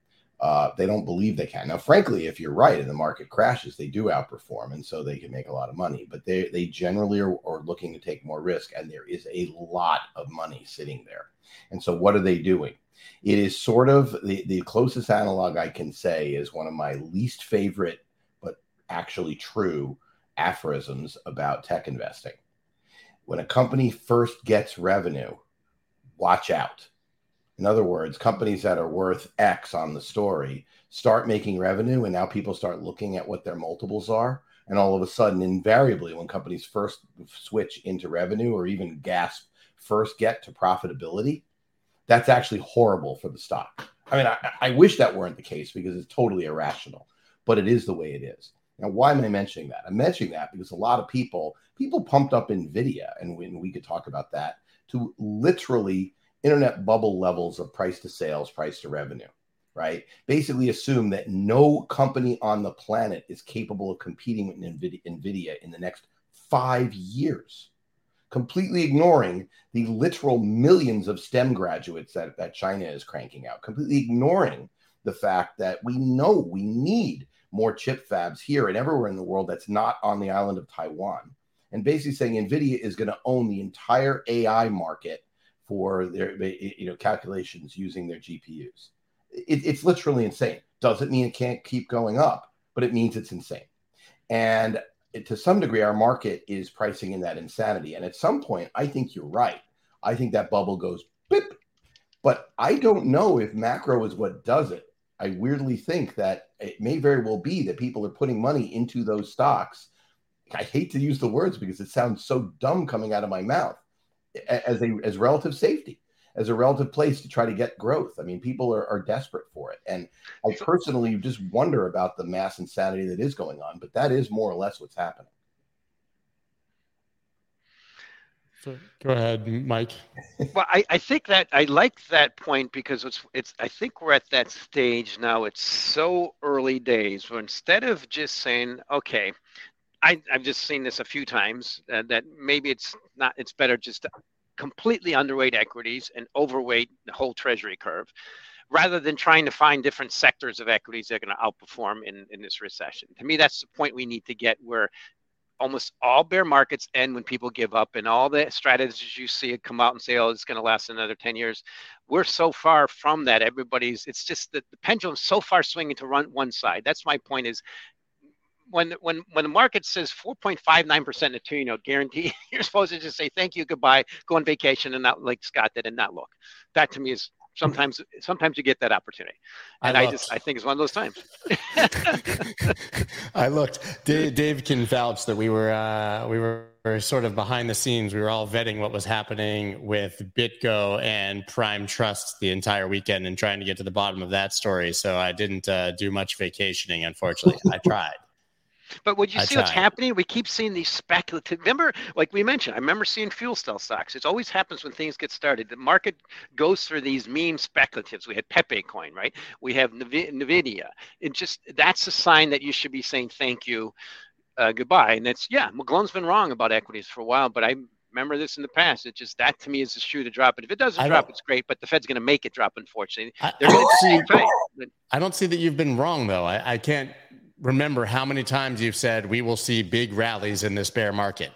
uh, they don't believe they can. Now, frankly, if you're right and the market crashes, they do outperform, and so they can make a lot of money. But they they generally are, are looking to take more risk, and there is a lot of money sitting there. And so, what are they doing? It is sort of the, the closest analog I can say is one of my least favorite, but actually true aphorisms about tech investing. When a company first gets revenue, watch out in other words, companies that are worth X on the story start making revenue, and now people start looking at what their multiples are. And all of a sudden, invariably, when companies first switch into revenue or even gasp first get to profitability, that's actually horrible for the stock. I mean, I, I wish that weren't the case because it's totally irrational, but it is the way it is. Now, why am I mentioning that? I'm mentioning that because a lot of people, people pumped up NVIDIA, and we, and we could talk about that, to literally internet bubble levels of price to sales, price to revenue, right? Basically, assume that no company on the planet is capable of competing with NVIDIA, in the next five years, completely ignoring the literal millions of STEM graduates that, that China is cranking out, completely ignoring the fact that we know we need more chip fabs here and everywhere in the world that's not on the island of Taiwan. And basically saying NVIDIA is going to own the entire AI market for their you know calculations using their GPUs. It, it's literally insane. Doesn't mean it can't keep going up, but it means it's insane. And to some degree, our market is pricing in that insanity. And at some point, I think you're right. I think that bubble goes bip. But I don't know if macro is what does it. I weirdly think that it may very well be that people are putting money into those stocks. I hate to use the words because it sounds so dumb coming out of my mouth as a as relative safety as a relative place to try to get growth. I mean, people are, are desperate for it. And I personally just wonder about the mass insanity that is going on, but that is more or less what's happening. So go ahead, Mike. well, I, I think that I like that point because it's it's I think we're at that stage now. It's so early days where instead of just saying, okay, I, I've just seen this a few times uh, that maybe it's not, it's better just to completely underweight equities and overweight the whole treasury curve rather than trying to find different sectors of equities that are going to outperform in, in this recession. To me, that's the point we need to get where almost all bear markets end when people give up and all the strategies you see come out and say oh it's going to last another 10 years. We're so far from that. Everybody's it's just that the pendulum's so far swinging to run one side. That's my point is when when when the market says 4.59% a two you know guarantee, you're supposed to just say thank you, goodbye, go on vacation, and not like Scott did, and not look. That to me is sometimes sometimes you get that opportunity, and I, I just I think it's one of those times. I looked. Dave, Dave, can vouch that we were uh, we were sort of behind the scenes. We were all vetting what was happening with BitGo and Prime Trust the entire weekend and trying to get to the bottom of that story. So I didn't uh, do much vacationing, unfortunately. I tried. But when you see what's happening, we keep seeing these speculative. Remember, like we mentioned, I remember seeing fuel cell stocks. It always happens when things get started. The market goes through these meme speculatives. We had Pepe coin, right? We have Nvidia. It just that's a sign that you should be saying thank you, uh, goodbye. And that's yeah, McGlone's been wrong about equities for a while, but I remember this in the past. It just that to me is a shoe to drop. And if it doesn't I drop, it's great. But the Fed's going to make it drop. Unfortunately, I, They're going to see. I don't see that you've been wrong though. I, I can't remember how many times you've said we will see big rallies in this bear market.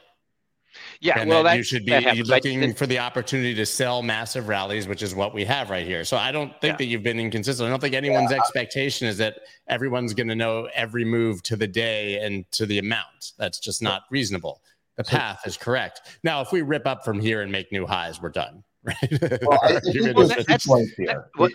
Yeah, and well, that, you should be looking for the opportunity to sell massive rallies, which is what we have right here. So I don't think yeah. that you've been inconsistent. I don't think anyone's yeah. expectation is that everyone's going to know every move to the day and to the amount. That's just not reasonable. The path is correct. Now, if we rip up from here and make new highs, we're done. Right? Well, I, well, that's, points here. That,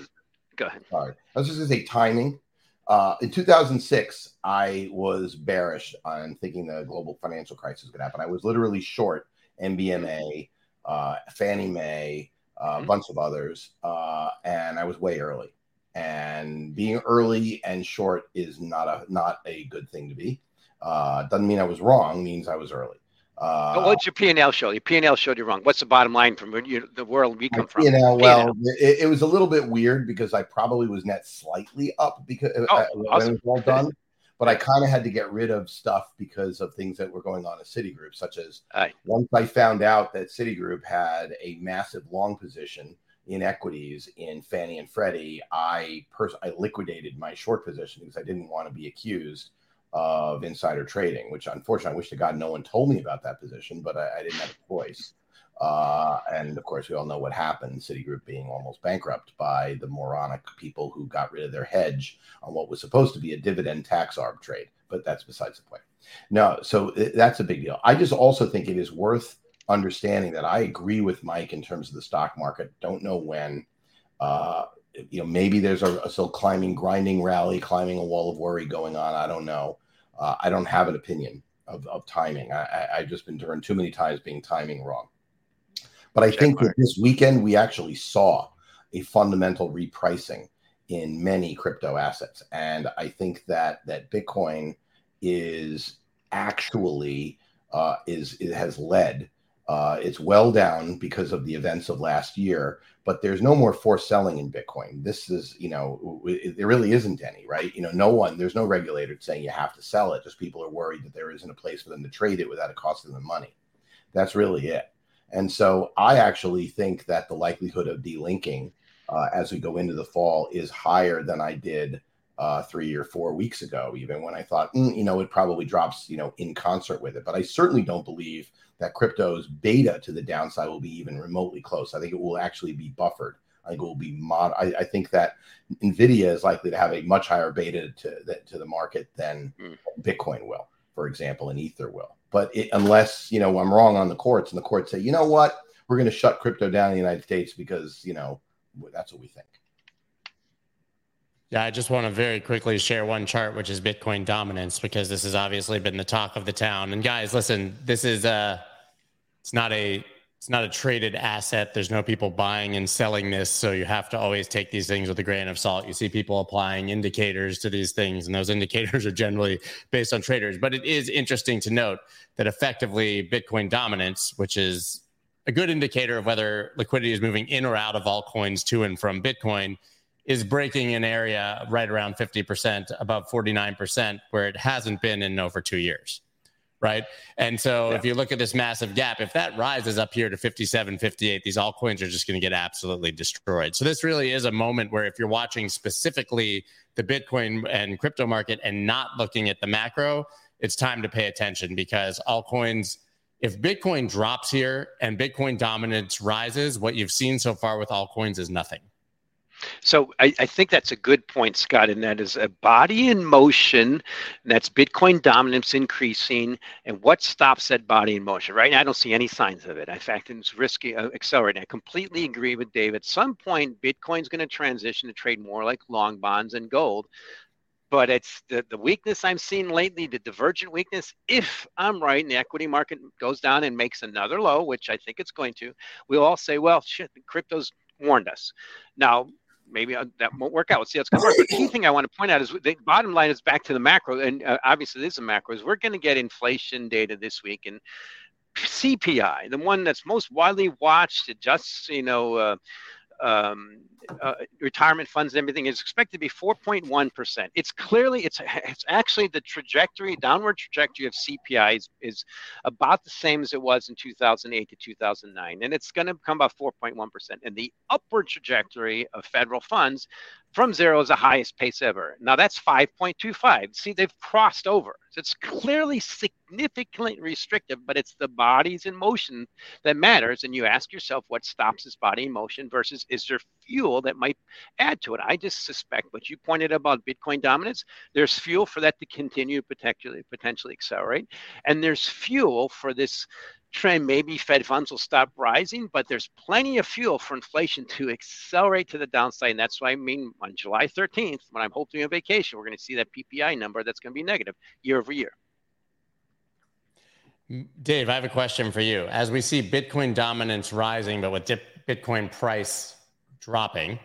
go ahead. Sorry, I was just going to say timing uh, in 2006, I was bearish on thinking the global financial crisis to happen. I was literally short MBIA, uh, Fannie Mae, uh, a mm-hmm. bunch of others, uh, and I was way early. And being early and short is not a not a good thing to be. Uh, doesn't mean I was wrong; means I was early. Uh, what's your P and L show? Your P and L showed you wrong. What's the bottom line from you, the world we come from? P&L, well, it, it, was a little bit weird because I probably was net slightly up because uh, oh, uh, awesome. when it was all done. But I kind of had to get rid of stuff because of things that were going on at Citigroup, such as Aye. once I found out that Citigroup had a massive long position in equities in Fannie and Freddie, I pers- I liquidated my short position because I didn't want to be accused of insider trading, which unfortunately I wish to God no one told me about that position, but I, I didn't have a choice. Uh, and of course, we all know what happened Citigroup being almost bankrupt by the moronic people who got rid of their hedge on what was supposed to be a dividend tax arb trade. But that's besides the point. No, so that's a big deal. I just also think it is worth understanding that I agree with Mike in terms of the stock market. Don't know when. Uh, you know, maybe there's a, a still climbing, grinding rally, climbing a wall of worry going on. I don't know. Uh, I don't have an opinion of, of timing. I, I, have just been turned too many times being timing wrong. But I Check think mark. that this weekend we actually saw a fundamental repricing in many crypto assets, and I think that that Bitcoin is actually uh, is it has led. Uh, it's well down because of the events of last year, but there's no more forced selling in Bitcoin. This is, you know, there really isn't any, right? You know, no one, there's no regulator saying you have to sell it. Just people are worried that there isn't a place for them to trade it without it costing them money. That's really it. And so I actually think that the likelihood of delinking uh, as we go into the fall is higher than I did uh, three or four weeks ago, even when I thought, mm, you know, it probably drops, you know, in concert with it. But I certainly don't believe that crypto's beta to the downside will be even remotely close. I think it will actually be buffered. I think it will be mod. I, I think that Nvidia is likely to have a much higher beta to the, to the market than mm. Bitcoin will, for example, and Ether will. But it, unless you know I'm wrong on the courts, and the courts say, you know what, we're going to shut crypto down in the United States because you know that's what we think. Yeah, I just want to very quickly share one chart, which is Bitcoin dominance, because this has obviously been the talk of the town. And guys, listen, this is uh it's not a it's not a traded asset. There's no people buying and selling this, so you have to always take these things with a grain of salt. You see people applying indicators to these things, and those indicators are generally based on traders. But it is interesting to note that effectively Bitcoin dominance, which is a good indicator of whether liquidity is moving in or out of altcoins to and from Bitcoin, is breaking an area right around 50%, above 49%, where it hasn't been in over two years. Right. And so yeah. if you look at this massive gap, if that rises up here to 57, 58, these altcoins are just going to get absolutely destroyed. So this really is a moment where if you're watching specifically the Bitcoin and crypto market and not looking at the macro, it's time to pay attention because altcoins, if Bitcoin drops here and Bitcoin dominance rises, what you've seen so far with altcoins is nothing. So I, I, think that's a good point, Scott, and that is a body in motion. that's Bitcoin dominance increasing. And what stops that body in motion? Right now, I don't see any signs of it. In fact, it's risky uh, accelerating. I completely agree with Dave. At some point, Bitcoin's going to transition to trade more like long bonds and gold. But it's the, the weakness I'm seeing lately, the divergent weakness. If I'm right and the equity market goes down and makes another low, which I think it's going to, we'll all say, well, shit, crypto's warned us. Now, maybe uh, that won't work out. We'll see how it's going to work. But the key thing I want to point out is the bottom line is back to the macro, and uh, obviously this is a macro. Is we're going to get inflation data this week, and CPI, the one that's most widely watched, it just you know. Uh, um, uh, retirement funds and everything is expected to be 4.1%. It's clearly, it's, it's actually the trajectory, downward trajectory of CPI is, is about the same as it was in 2008 to 2009. And it's going to become about 4.1%. And the upward trajectory of federal funds from zero is the highest pace ever. Now that's 5.25. See, they've crossed over. So it's clearly significantly restrictive, but it's the body's in motion that matters. And you ask yourself what stops this body in motion versus is there fuel that might add to it? I just suspect what you pointed about Bitcoin dominance, there's fuel for that to continue potentially potentially accelerate. And there's fuel for this trend, maybe Fed funds will stop rising, but there's plenty of fuel for inflation to accelerate to the downside. And that's why I mean on July 13th, when I'm hoping on vacation, we're going to see that PPI number that's going to be negative year over year. Dave, I have a question for you. As we see Bitcoin dominance rising, but with Bitcoin price dropping,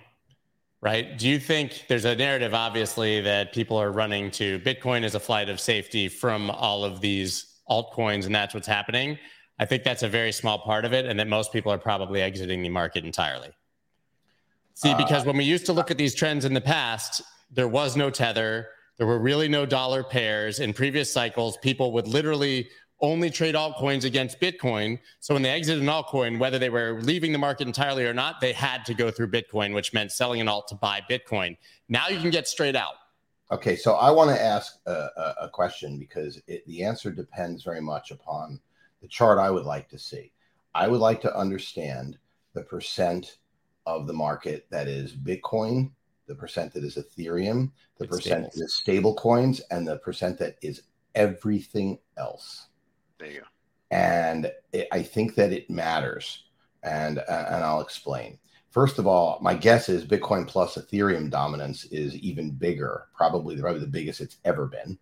right? Do you think there's a narrative, obviously, that people are running to Bitcoin as a flight of safety from all of these altcoins, and that's what's happening? I think that's a very small part of it, and that most people are probably exiting the market entirely. See, because uh, when we used to look at these trends in the past, there was no tether. There were really no dollar pairs. In previous cycles, people would literally only trade altcoins against Bitcoin. So when they exited an altcoin, whether they were leaving the market entirely or not, they had to go through Bitcoin, which meant selling an alt to buy Bitcoin. Now you can get straight out. Okay, so I want to ask a, a, question because it, the answer depends very much upon the chart I would like to see. I would like to understand the percent of the market that is Bitcoin, the percent that is Ethereum, the it's percent stable. that is stable coins, and the percent that is everything else. There you go. And it, I think that it matters, and and I'll explain. First of all, my guess is Bitcoin plus Ethereum dominance is even bigger, probably probably the biggest it's ever been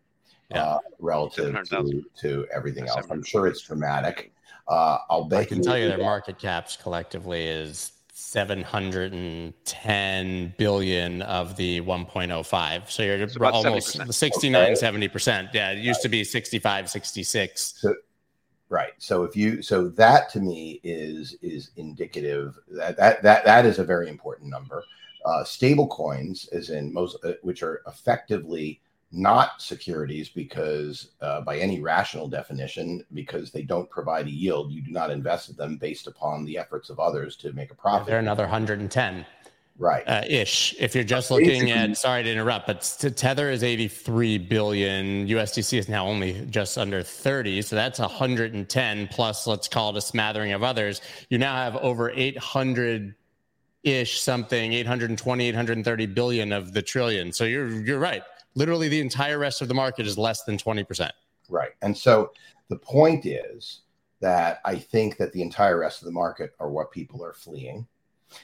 yeah. uh, relative to, to everything else. I'm sure it's dramatic. Uh, I'll bet I can tell you their market caps collectively is 710 billion of the 1.05 so you're so almost 70%. 69 okay. 70% yeah it used to be 65 66 so, right so if you so that to me is is indicative that that that, that is a very important number uh, stable coins as in most uh, which are effectively not securities because uh, by any rational definition because they don't provide a yield you do not invest in them based upon the efforts of others to make a profit. They're another 110 right. uh, ish if you're just looking at sorry to interrupt but tether is 83 billion usdc is now only just under 30 so that's 110 plus let's call it a smattering of others. You now have over 800 ish something 820 830 billion of the trillion so you're you're right literally the entire rest of the market is less than 20%. Right. And so the point is that I think that the entire rest of the market are what people are fleeing.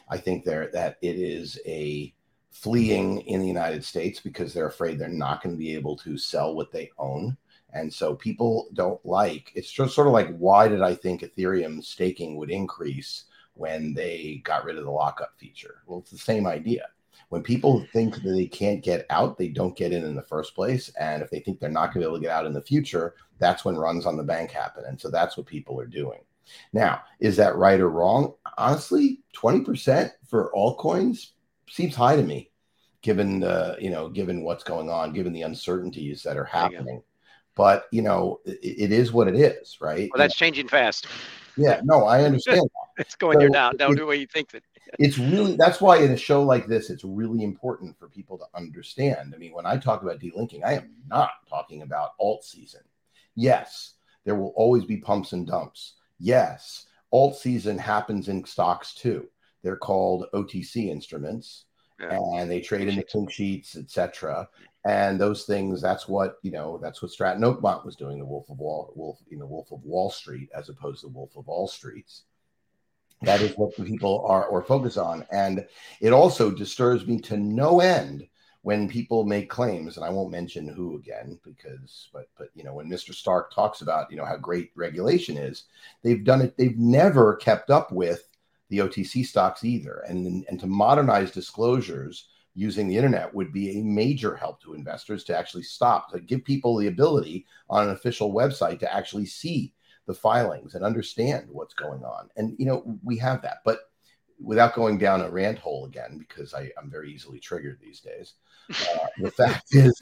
I think there that it is a fleeing in the United States because they're afraid they're not going to be able to sell what they own. And so people don't like it's just sort of like why did I think Ethereum staking would increase when they got rid of the lockup feature? Well, it's the same idea when people think that they can't get out, they don't get in in the first place. And if they think they're not going to be able to get out in the future, that's when runs on the bank happen. And so that's what people are doing. Now, is that right or wrong? Honestly, 20% for altcoins seems high to me, given the, you know, given what's going on, given the uncertainties that are happening. But you know, it, it is what it is, right? Well, that's changing fast. Yeah, no, I understand. it's going so down. Don't do what you think that it's really that's why in a show like this, it's really important for people to understand. I mean, when I talk about delinking, I am not talking about alt season. Yes, there will always be pumps and dumps. Yes, alt season happens in stocks too. They're called OTC instruments, yeah. and they trade in the pink sheets, etc. And those things, that's what you know, that's what Stratton Oakmont was doing, the Wolf of Wall, Wolf, you know, Wolf of Wall Street, as opposed to Wolf of All Streets. That is what people are or focus on. And it also disturbs me to no end when people make claims, and I won't mention who again, because but but you know, when Mr. Stark talks about you know how great regulation is, they've done it, they've never kept up with the OTC stocks either. And and to modernize disclosures using the internet would be a major help to investors to actually stop, to give people the ability on an official website to actually see the filings and understand what's going on. And you know, we have that, but without going down a rant hole again, because I, am very easily triggered these days. Uh, the fact is,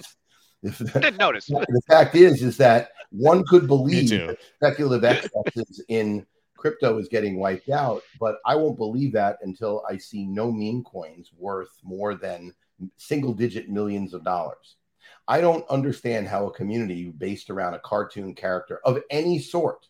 if the, didn't notice. The fact is, is that one could believe speculative excesses in crypto is getting wiped out, but I won't believe that until I see no meme coins worth more than single digit millions of dollars. I don't understand how a community based around a cartoon character of any sort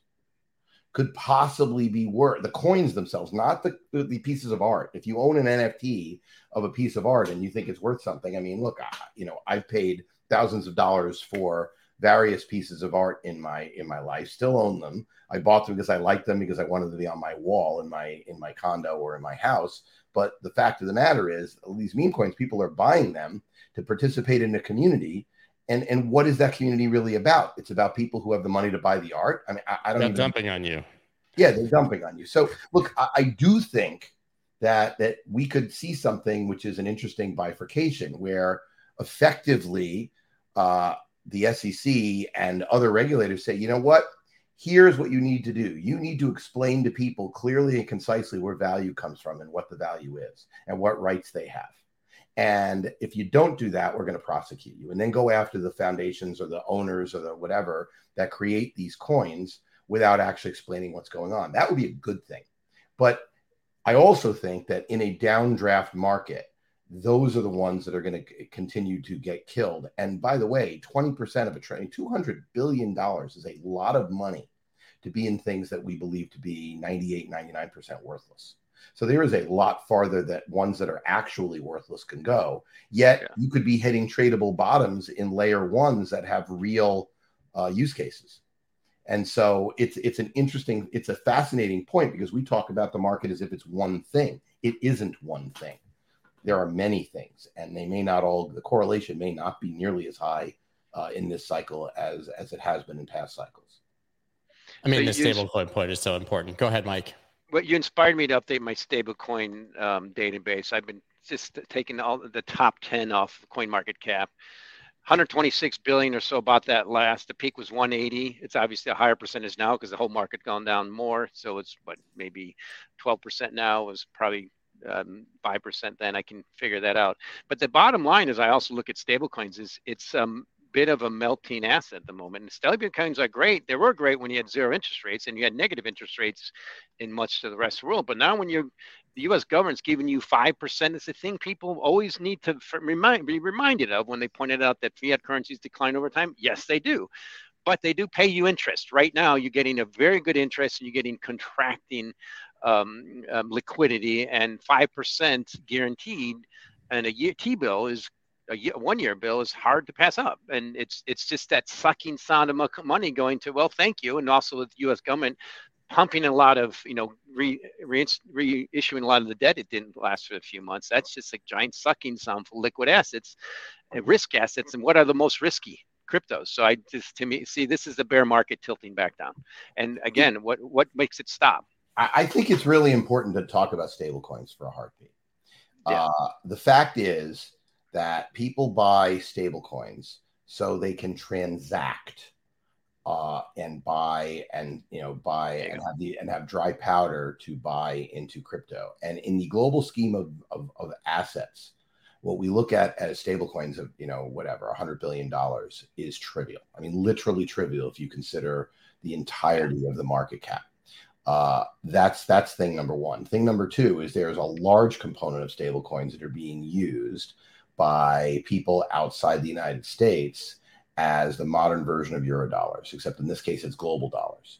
could possibly be worth the coins themselves, not the, the pieces of art. If you own an NFT of a piece of art and you think it's worth something, I mean, look, I, you know, I've paid thousands of dollars for various pieces of art in my in my life. Still own them. I bought them because I liked them because I wanted to be on my wall in my in my condo or in my house. But the fact of the matter is, these meme coins, people are buying them to participate in a community and and what is that community really about? It's about people who have the money to buy the art. I mean, I, I don't. They're even, dumping on you. Yeah, they're dumping on you. So look, I, I do think that that we could see something which is an interesting bifurcation where effectively uh, the SEC and other regulators say, you know what? Here's what you need to do. You need to explain to people clearly and concisely where value comes from and what the value is and what rights they have. And if you don't do that, we're going to prosecute you and then go after the foundations or the owners or the whatever that create these coins without actually explaining what's going on. That would be a good thing. But I also think that in a downdraft market, those are the ones that are going to continue to get killed. And by the way, 20% of a trade, $200 billion is a lot of money to be in things that we believe to be 98, 99% worthless. So there is a lot farther that ones that are actually worthless can go. Yet yeah. you could be hitting tradable bottoms in layer ones that have real uh, use cases. And so it's it's an interesting, it's a fascinating point because we talk about the market as if it's one thing. It isn't one thing. There are many things, and they may not all the correlation may not be nearly as high uh, in this cycle as as it has been in past cycles. I mean, so the stablecoin point is so important. Go ahead, Mike. Well, you inspired me to update my stablecoin um, database. I've been just taking all the top 10 off CoinMarketCap. 126 billion or so about that last. The peak was 180 it's obviously a higher percentage now because the whole market gone down more. So it's what maybe 12% now was probably um, 5% then. I can figure that out. But the bottom line is i also look at stablecoins is it's um, bit of a melting asset at the moment. And stablecoins are great. They were great when you had zero interest rates and you had negative interest rates in much of the rest of the world. But now when you the U.S. government's giving you five percent, it's a thing people always need to remind be reminded of when they pointed out that fiat currencies decline over time. Yes, they do. But they do pay you interest. Right now, you're getting a very good interest and you're getting contracting um, um, liquidity, and 5% guaranteed. And a year T bill is a year, one year bill is hard to pass up, and it's it's just that sucking sound of money going to well, thank you, and also the U.S. government pumping a lot of you know re, re, reissuing a lot of the debt. It didn't last for a few months. That's just a giant sucking sound for liquid assets, and risk assets, and what are the most risky? cryptos. So I just to me see this is the bear market tilting back down. And again, what what makes it stop? I think it's really important to talk about stablecoins for a heartbeat. Yeah. Uh, the fact is that people buy stablecoins so they can transact uh, and buy and you know buy and have the and have dry powder to buy into crypto. And in the global scheme of, of, of assets, what we look at as stablecoins of you know whatever hundred billion dollars is trivial. I mean, literally trivial if you consider the entirety of the market cap. Uh, that's that's thing number one. Thing number two is there's a large component of stablecoins that are being used by people outside the United States as the modern version of euro dollars, except in this case, it's global dollars.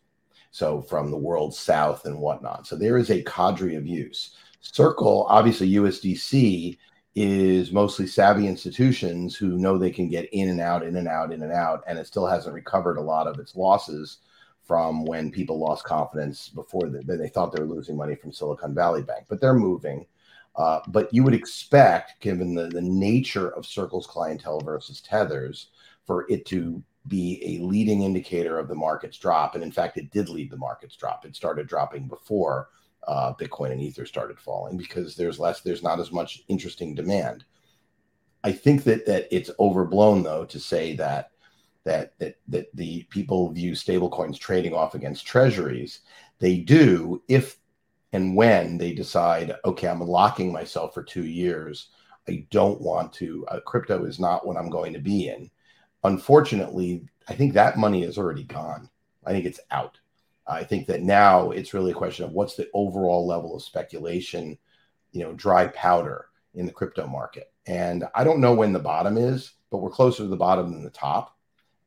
So from the world south and whatnot. So there is a cadre of use. Circle, obviously, USDC is mostly savvy institutions who know they can get in and out, in and out, in and out, and it still hasn't recovered a lot of its losses from when people lost confidence before they, they thought they were losing money from Silicon Valley Bank. But they're moving. Uh, but you would expect, given the, the nature of Circle's clientele versus Tether's, for it to be a leading indicator of the market's drop. And in fact, it did lead the market's drop. It started dropping before uh, Bitcoin and Ether started falling because there's less, there's not as much interesting demand. I think that that it's overblown though to say that that that that the people view stablecoins trading off against treasuries. They do if and when they decide, okay, I'm locking myself for two years. I don't want to. Uh, crypto is not what I'm going to be in. Unfortunately, I think that money is already gone. I think it's out. I think that now it's really a question of what's the overall level of speculation, you know, dry powder in the crypto market. And I don't know when the bottom is, but we're closer to the bottom than the top.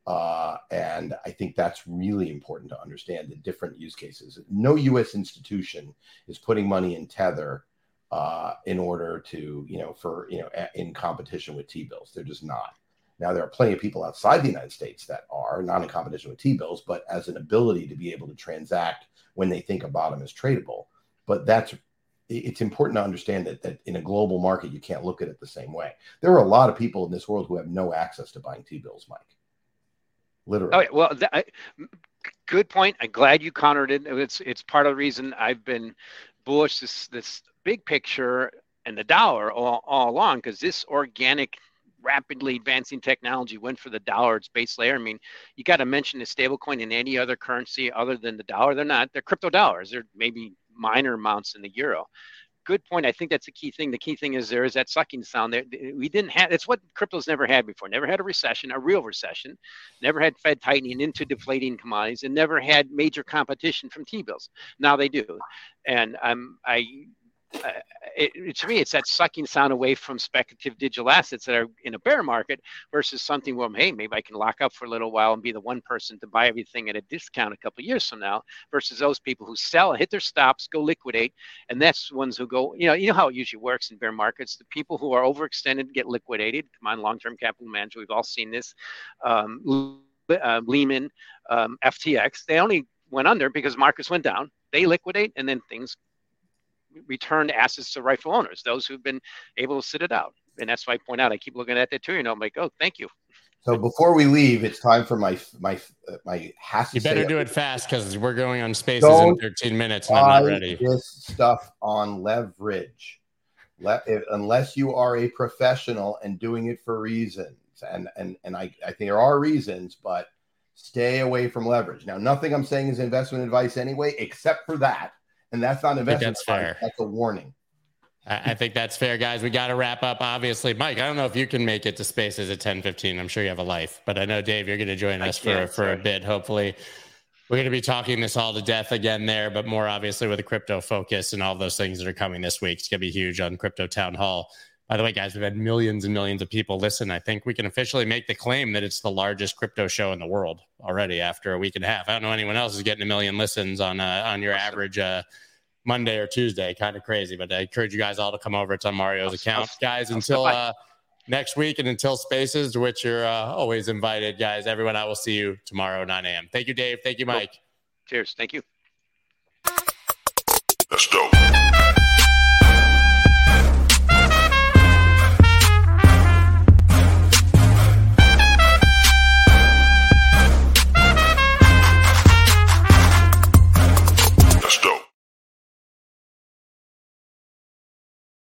Uh, and I think that's really important to understand the different use cases. No U.S. institution is putting money in Tether uh, in order to, you know, for, you know, in competition with T bills. They're just not. Now, there are plenty of people outside the United States that are not in competition with T bills, but as an ability to be able to transact when they think a bottom is tradable. But that's it's important to understand that, that in a global market, you can't look at it the same way. There are a lot of people in this world who have no access to buying T bills, Mike literally. Oh, well, that, good point. I'm glad you countered it. It's it's part of the reason I've been bullish this this big picture and the dollar all, all along because this organic rapidly advancing technology went for the dollar its base layer i mean you got to mention the stablecoin in any other currency other than the dollar they're not they're crypto dollars they're maybe minor amounts in the euro good point. I think that's the key thing. The key thing is there is that sucking sound there. We didn't have, it's what crypto's never had before. Never had a recession, a real recession, never had Fed tightening into deflating commodities, and never had major competition from T-bills. Now they do. And um, I uh, it, to me, it's that sucking sound away from speculative digital assets that are in a bear market versus something where, hey, maybe I can lock up for a little while and be the one person to buy everything at a discount a couple years from now versus those people who sell, hit their stops, go liquidate. And that's the ones who go, you know, you know how it usually works in bear markets. The people who are overextended get liquidated. Come on, long-term capital management. We've all seen this. Um, uh, Lehman, um, FTX, they only went under because markets went down. They liquidate and then things return assets to rightful owners, those who've been able to sit it out. And that's why I point out, I keep looking at that too. You know, I'm like, oh, thank you. So before we leave, it's time for my my my has to. You better do it fast because we're going on spaces in 13 minutes and I'm not ready. This stuff on leverage, Le- unless you are a professional and doing it for reasons, and and and I I think there are reasons, but stay away from leverage. Now, nothing I'm saying is investment advice anyway, except for that, and that's not investment. That's advice, fair. That's a warning. I think that's fair, guys. We got to wrap up. Obviously, Mike, I don't know if you can make it to spaces at 10 15. I'm sure you have a life, but I know, Dave, you're going to join us for, for a bit. Hopefully, we're going to be talking this all to death again there, but more obviously with a crypto focus and all those things that are coming this week. It's going to be huge on Crypto Town Hall. By the way, guys, we've had millions and millions of people listen. I think we can officially make the claim that it's the largest crypto show in the world already after a week and a half. I don't know anyone else is getting a million listens on uh, on your average uh, Monday or Tuesday. Kind of crazy, but I encourage you guys all to come over. It's on Mario's account, guys. Until uh, next week and until Spaces, to which you're uh, always invited, guys. Everyone, I will see you tomorrow 9 a.m. Thank you, Dave. Thank you, Mike. Cheers. Thank you. That's dope.